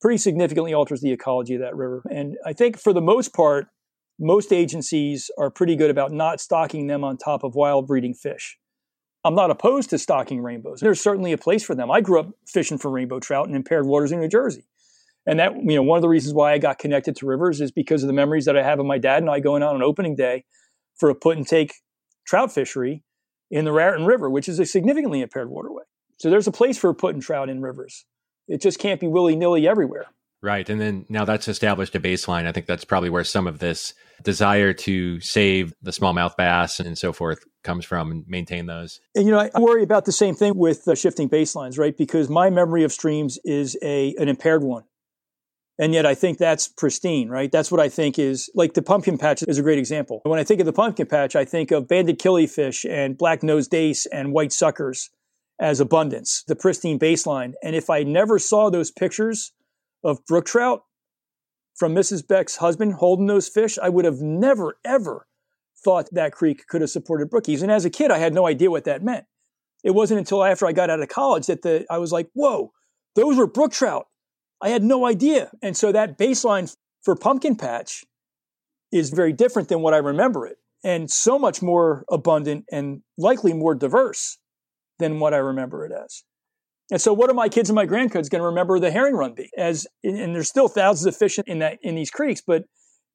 pretty significantly alters the ecology of that river. And I think for the most part, most agencies are pretty good about not stocking them on top of wild breeding fish. I'm not opposed to stocking rainbows. There's certainly a place for them. I grew up fishing for rainbow trout in impaired waters in New Jersey. And that, you know, one of the reasons why I got connected to rivers is because of the memories that I have of my dad and I going out on opening day for a put and take trout fishery in the Raritan River, which is a significantly impaired waterway. So there's a place for put and trout in rivers. It just can't be willy nilly everywhere. Right. And then now that's established a baseline. I think that's probably where some of this desire to save the smallmouth bass and so forth comes from and maintain those. And you know, I worry about the same thing with the shifting baselines, right? Because my memory of streams is a an impaired one. And yet I think that's pristine, right? That's what I think is like the pumpkin patch is a great example. When I think of the pumpkin patch, I think of banded killifish and black nosed dace and white suckers as abundance, the pristine baseline. And if I never saw those pictures of brook trout from Mrs. Beck's husband holding those fish, I would have never, ever thought that creek could have supported brookies. And as a kid, I had no idea what that meant. It wasn't until after I got out of college that the, I was like, whoa, those were brook trout. I had no idea. And so that baseline for Pumpkin Patch is very different than what I remember it, and so much more abundant and likely more diverse than what I remember it as. And so, what are my kids and my grandkids going to remember the herring run be? As and there's still thousands of fish in that in these creeks, but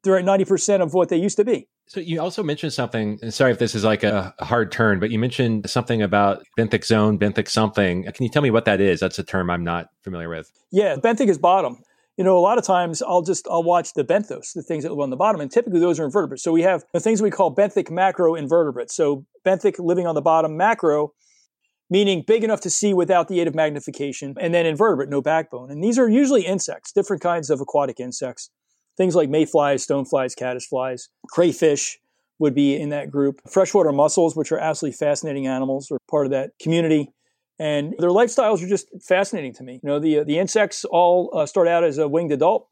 they're at ninety percent of what they used to be. So you also mentioned something, and sorry if this is like a hard turn, but you mentioned something about benthic zone, benthic something. Can you tell me what that is? That's a term I'm not familiar with. Yeah, benthic is bottom. You know, a lot of times I'll just I'll watch the benthos, the things that live on the bottom, and typically those are invertebrates. So we have the things we call benthic macro invertebrates. So benthic living on the bottom, macro meaning big enough to see without the aid of magnification, and then invertebrate, no backbone. And these are usually insects, different kinds of aquatic insects. Things like mayflies, stoneflies, caddisflies, crayfish would be in that group. Freshwater mussels, which are absolutely fascinating animals, are part of that community. And their lifestyles are just fascinating to me. You know, the, the insects all uh, start out as a winged adult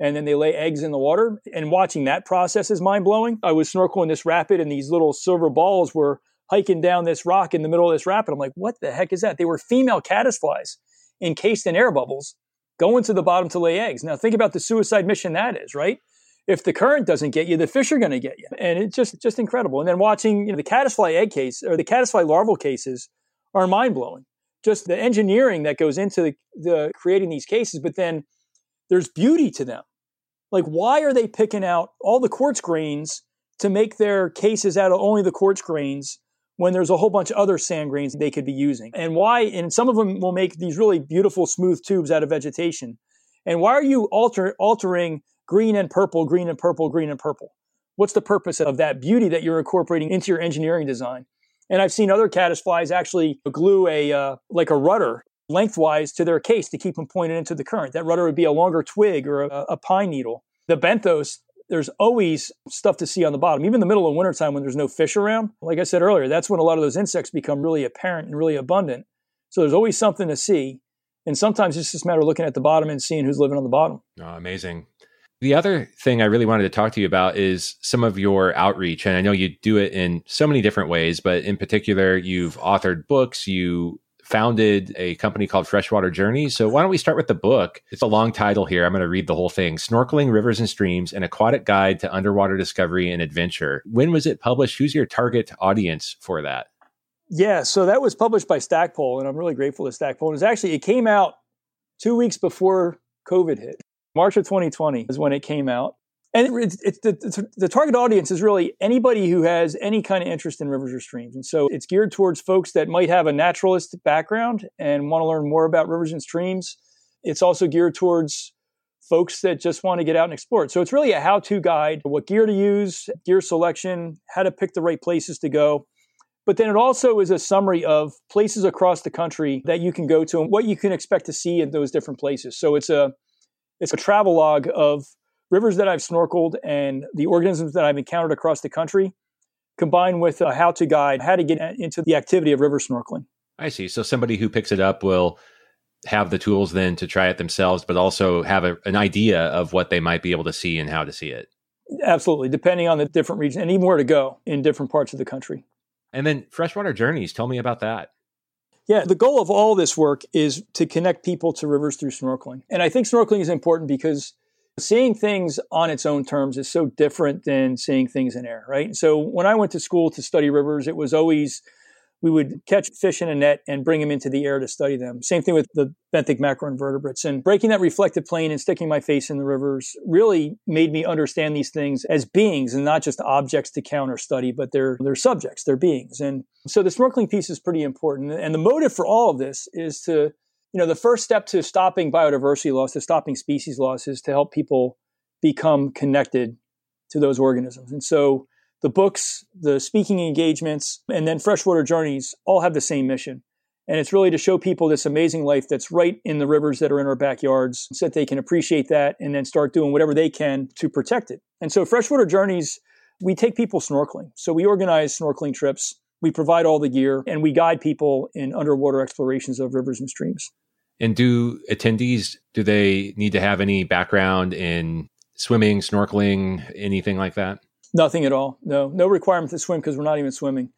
and then they lay eggs in the water. And watching that process is mind blowing. I was snorkeling this rapid and these little silver balls were hiking down this rock in the middle of this rapid. I'm like, what the heck is that? They were female caddisflies encased in air bubbles going to the bottom to lay eggs. Now think about the suicide mission that is, right? If the current doesn't get you, the fish are going to get you, and it's just just incredible. And then watching you know, the caddisfly egg case or the caddisfly larval cases are mind blowing. Just the engineering that goes into the, the creating these cases, but then there's beauty to them. Like, why are they picking out all the quartz grains to make their cases out of only the quartz grains when there's a whole bunch of other sand grains they could be using. And why, and some of them will make these really beautiful smooth tubes out of vegetation. And why are you alter, altering green and purple, green and purple, green and purple? What's the purpose of that beauty that you're incorporating into your engineering design? And I've seen other caddisflies actually glue a, uh, like a rudder lengthwise to their case to keep them pointed into the current. That rudder would be a longer twig or a, a pine needle. The benthos there's always stuff to see on the bottom, even in the middle of wintertime when there's no fish around. Like I said earlier, that's when a lot of those insects become really apparent and really abundant. So there's always something to see. And sometimes it's just a matter of looking at the bottom and seeing who's living on the bottom. Oh, amazing. The other thing I really wanted to talk to you about is some of your outreach. And I know you do it in so many different ways, but in particular, you've authored books, you founded a company called Freshwater Journey. So why don't we start with the book? It's a long title here. I'm going to read the whole thing Snorkeling, Rivers, and Streams An Aquatic Guide to Underwater Discovery and Adventure. When was it published? Who's your target audience for that? Yeah, so that was published by Stackpole, and I'm really grateful to Stackpole. It was actually, it came out two weeks before COVID hit. March of 2020 is when it came out. And it's, it's the, the target audience is really anybody who has any kind of interest in rivers or streams. And so it's geared towards folks that might have a naturalist background and want to learn more about rivers and streams. It's also geared towards folks that just want to get out and explore it. So it's really a how to guide, what gear to use, gear selection, how to pick the right places to go. But then it also is a summary of places across the country that you can go to and what you can expect to see in those different places. So it's a it's a travel log of rivers that I've snorkeled and the organisms that I've encountered across the country, combined with a how to guide, how to get into the activity of river snorkeling. I see. So somebody who picks it up will have the tools then to try it themselves, but also have a, an idea of what they might be able to see and how to see it. Absolutely, depending on the different regions and even where to go in different parts of the country. And then freshwater journeys, tell me about that. Yeah, the goal of all this work is to connect people to rivers through snorkeling. And I think snorkeling is important because seeing things on its own terms is so different than seeing things in air, right? So when I went to school to study rivers, it was always we would catch fish in a net and bring them into the air to study them. Same thing with the benthic macroinvertebrates. And breaking that reflective plane and sticking my face in the rivers really made me understand these things as beings and not just objects to count or study, but they're, they're subjects, they're beings. And so the snorkeling piece is pretty important. And the motive for all of this is to, you know, the first step to stopping biodiversity loss, to stopping species loss is to help people become connected to those organisms. And so the books, the speaking engagements, and then freshwater journeys all have the same mission. And it's really to show people this amazing life that's right in the rivers that are in our backyards so that they can appreciate that and then start doing whatever they can to protect it. And so, freshwater journeys, we take people snorkeling. So, we organize snorkeling trips, we provide all the gear, and we guide people in underwater explorations of rivers and streams. And do attendees, do they need to have any background in swimming, snorkeling, anything like that? Nothing at all. No, no requirement to swim because we're not even swimming.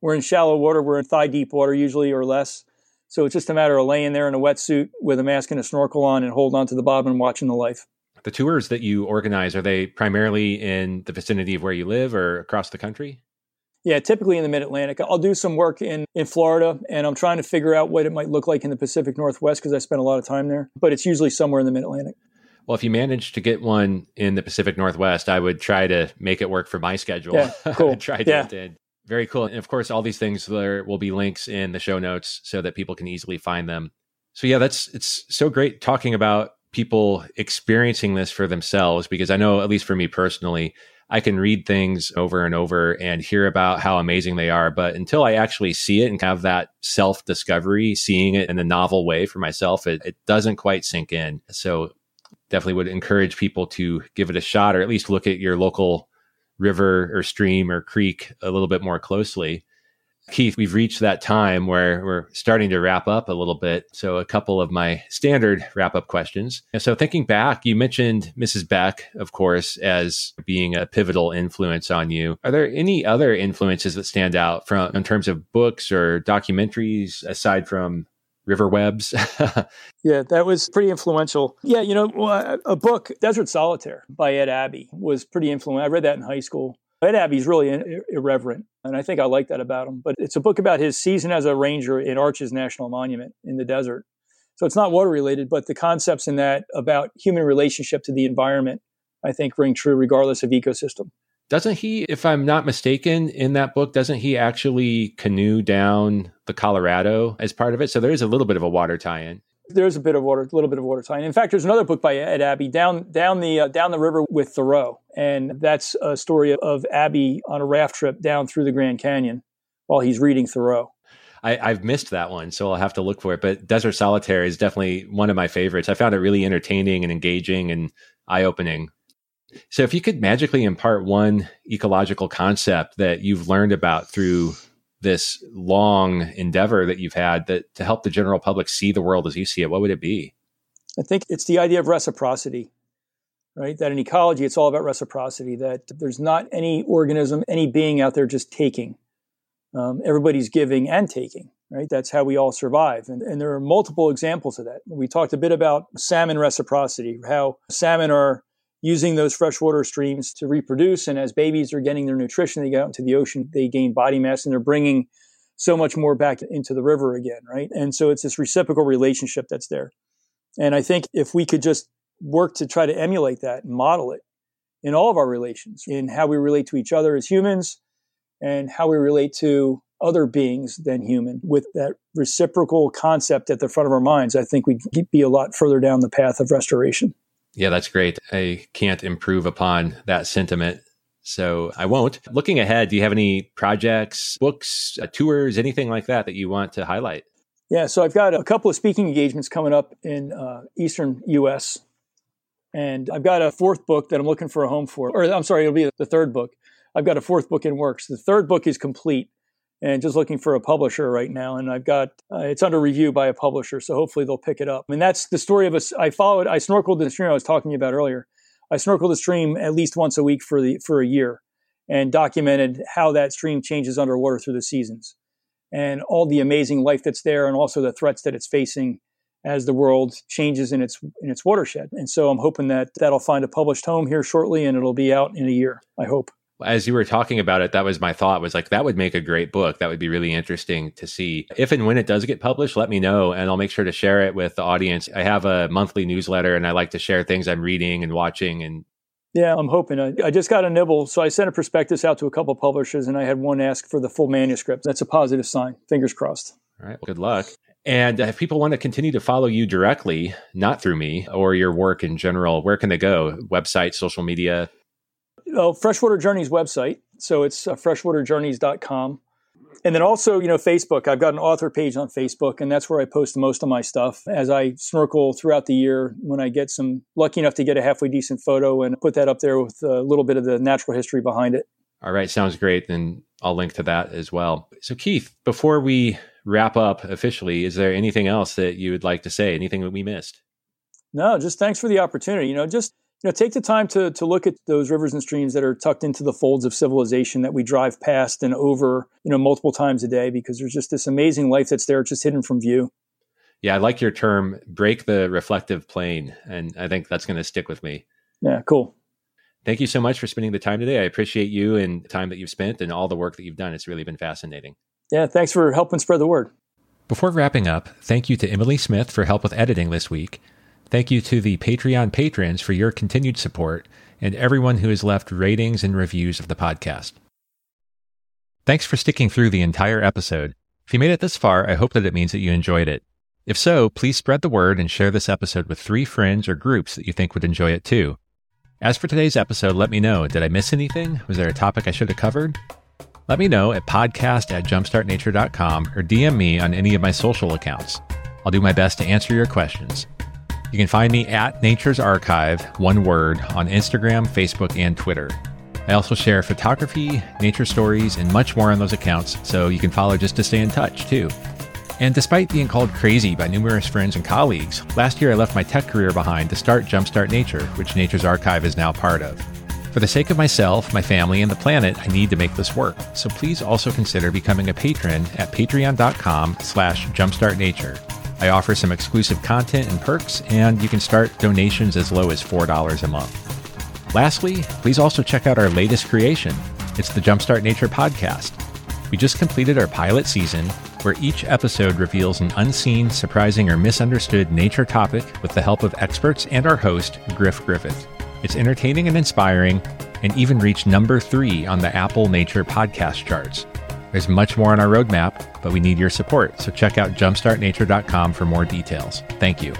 We're in shallow water. We're in thigh deep water usually or less. So it's just a matter of laying there in a wetsuit with a mask and a snorkel on and holding on to the bottom and watching the life. The tours that you organize, are they primarily in the vicinity of where you live or across the country? Yeah, typically in the mid Atlantic. I'll do some work in, in Florida and I'm trying to figure out what it might look like in the Pacific Northwest because I spent a lot of time there, but it's usually somewhere in the mid Atlantic. Well, if you manage to get one in the Pacific Northwest, I would try to make it work for my schedule. Yeah, cool. try to yeah. Very cool. And of course, all these things there will be links in the show notes so that people can easily find them. So yeah, that's it's so great talking about people experiencing this for themselves because I know at least for me personally, I can read things over and over and hear about how amazing they are, but until I actually see it and have that self discovery, seeing it in a novel way for myself, it, it doesn't quite sink in. So definitely would encourage people to give it a shot or at least look at your local river or stream or creek a little bit more closely. Keith, we've reached that time where we're starting to wrap up a little bit. So, a couple of my standard wrap up questions. So, thinking back, you mentioned Mrs. Beck, of course, as being a pivotal influence on you. Are there any other influences that stand out from in terms of books or documentaries aside from river webs. yeah, that was pretty influential. Yeah, you know, a book, Desert Solitaire by Ed Abbey, was pretty influential. I read that in high school. Ed Abbey's really irreverent, and I think I like that about him. But it's a book about his season as a ranger in Arches National Monument in the desert. So it's not water related, but the concepts in that about human relationship to the environment, I think, ring true regardless of ecosystem. Doesn't he, if I'm not mistaken, in that book, doesn't he actually canoe down the Colorado as part of it? So there is a little bit of a water tie-in. There's a bit of water, a little bit of water tie-in. Fact, there's another book by Ed Abbey, down down the uh, down the river with Thoreau, and that's a story of, of Abbey on a raft trip down through the Grand Canyon while he's reading Thoreau. I, have missed that one, so I'll have to look for it. But Desert Solitaire is definitely one of my favorites. I found it really entertaining and engaging and eye opening. So, if you could magically impart one ecological concept that you've learned about through this long endeavor that you've had that to help the general public see the world as you see it, what would it be? I think it's the idea of reciprocity, right? That in ecology, it's all about reciprocity, that there's not any organism, any being out there just taking. Um, everybody's giving and taking, right? That's how we all survive. And, and there are multiple examples of that. We talked a bit about salmon reciprocity, how salmon are using those freshwater streams to reproduce. And as babies are getting their nutrition, they get out into the ocean, they gain body mass and they're bringing so much more back into the river again, right? And so it's this reciprocal relationship that's there. And I think if we could just work to try to emulate that and model it in all of our relations, in how we relate to each other as humans and how we relate to other beings than human with that reciprocal concept at the front of our minds, I think we'd be a lot further down the path of restoration. Yeah, that's great. I can't improve upon that sentiment. So I won't. Looking ahead, do you have any projects, books, uh, tours, anything like that that you want to highlight? Yeah, so I've got a couple of speaking engagements coming up in uh, Eastern U.S. And I've got a fourth book that I'm looking for a home for. Or I'm sorry, it'll be the third book. I've got a fourth book in works. The third book is complete and just looking for a publisher right now. And I've got uh, it's under review by a publisher, so hopefully they'll pick it up. And that's the story of us. I followed. I snorkeled the stream I was talking about earlier. I snorkeled the stream at least once a week for the for a year, and documented how that stream changes underwater through the seasons, and all the amazing life that's there, and also the threats that it's facing as the world changes in its in its watershed. And so I'm hoping that that'll find a published home here shortly, and it'll be out in a year. I hope as you were talking about it, that was my thought was like, that would make a great book. That would be really interesting to see. If and when it does get published, let me know and I'll make sure to share it with the audience. I have a monthly newsletter and I like to share things I'm reading and watching and yeah, I'm hoping. I, I, just got a nibble. So I sent a prospectus out to a couple publishers and I had one ask for the full manuscript. That's a positive sign. Fingers crossed. All right. Well, good luck. And if people want to continue to follow you directly, not through me or your work in general, where can they go? Website, social media? Oh, Freshwater Journeys website. So it's uh, freshwaterjourneys.com. And then also, you know, Facebook. I've got an author page on Facebook, and that's where I post most of my stuff as I snorkel throughout the year. When I get some lucky enough to get a halfway decent photo and put that up there with a little bit of the natural history behind it. All right, sounds great. Then I'll link to that as well. So, Keith, before we wrap up officially, is there anything else that you would like to say? Anything that we missed? No, just thanks for the opportunity. You know, just you know, take the time to to look at those rivers and streams that are tucked into the folds of civilization that we drive past and over, you know, multiple times a day because there's just this amazing life that's there, just hidden from view. Yeah, I like your term, break the reflective plane, and I think that's going to stick with me. Yeah, cool. Thank you so much for spending the time today. I appreciate you and the time that you've spent and all the work that you've done. It's really been fascinating. Yeah, thanks for helping spread the word. Before wrapping up, thank you to Emily Smith for help with editing this week Thank you to the Patreon patrons for your continued support and everyone who has left ratings and reviews of the podcast. Thanks for sticking through the entire episode. If you made it this far, I hope that it means that you enjoyed it. If so, please spread the word and share this episode with three friends or groups that you think would enjoy it too. As for today's episode, let me know. Did I miss anything? Was there a topic I should have covered? Let me know at podcast at jumpstartnature.com or DM me on any of my social accounts. I'll do my best to answer your questions. You can find me at Nature's Archive, one word, on Instagram, Facebook, and Twitter. I also share photography, nature stories, and much more on those accounts, so you can follow just to stay in touch, too. And despite being called crazy by numerous friends and colleagues, last year I left my tech career behind to start Jumpstart Nature, which Nature's Archive is now part of. For the sake of myself, my family, and the planet, I need to make this work. So please also consider becoming a patron at patreon.com slash jumpstartnature. I offer some exclusive content and perks, and you can start donations as low as $4 a month. Lastly, please also check out our latest creation. It's the Jumpstart Nature podcast. We just completed our pilot season, where each episode reveals an unseen, surprising, or misunderstood nature topic with the help of experts and our host, Griff Griffith. It's entertaining and inspiring, and even reached number three on the Apple Nature podcast charts. There's much more on our roadmap, but we need your support. So check out jumpstartnature.com for more details. Thank you.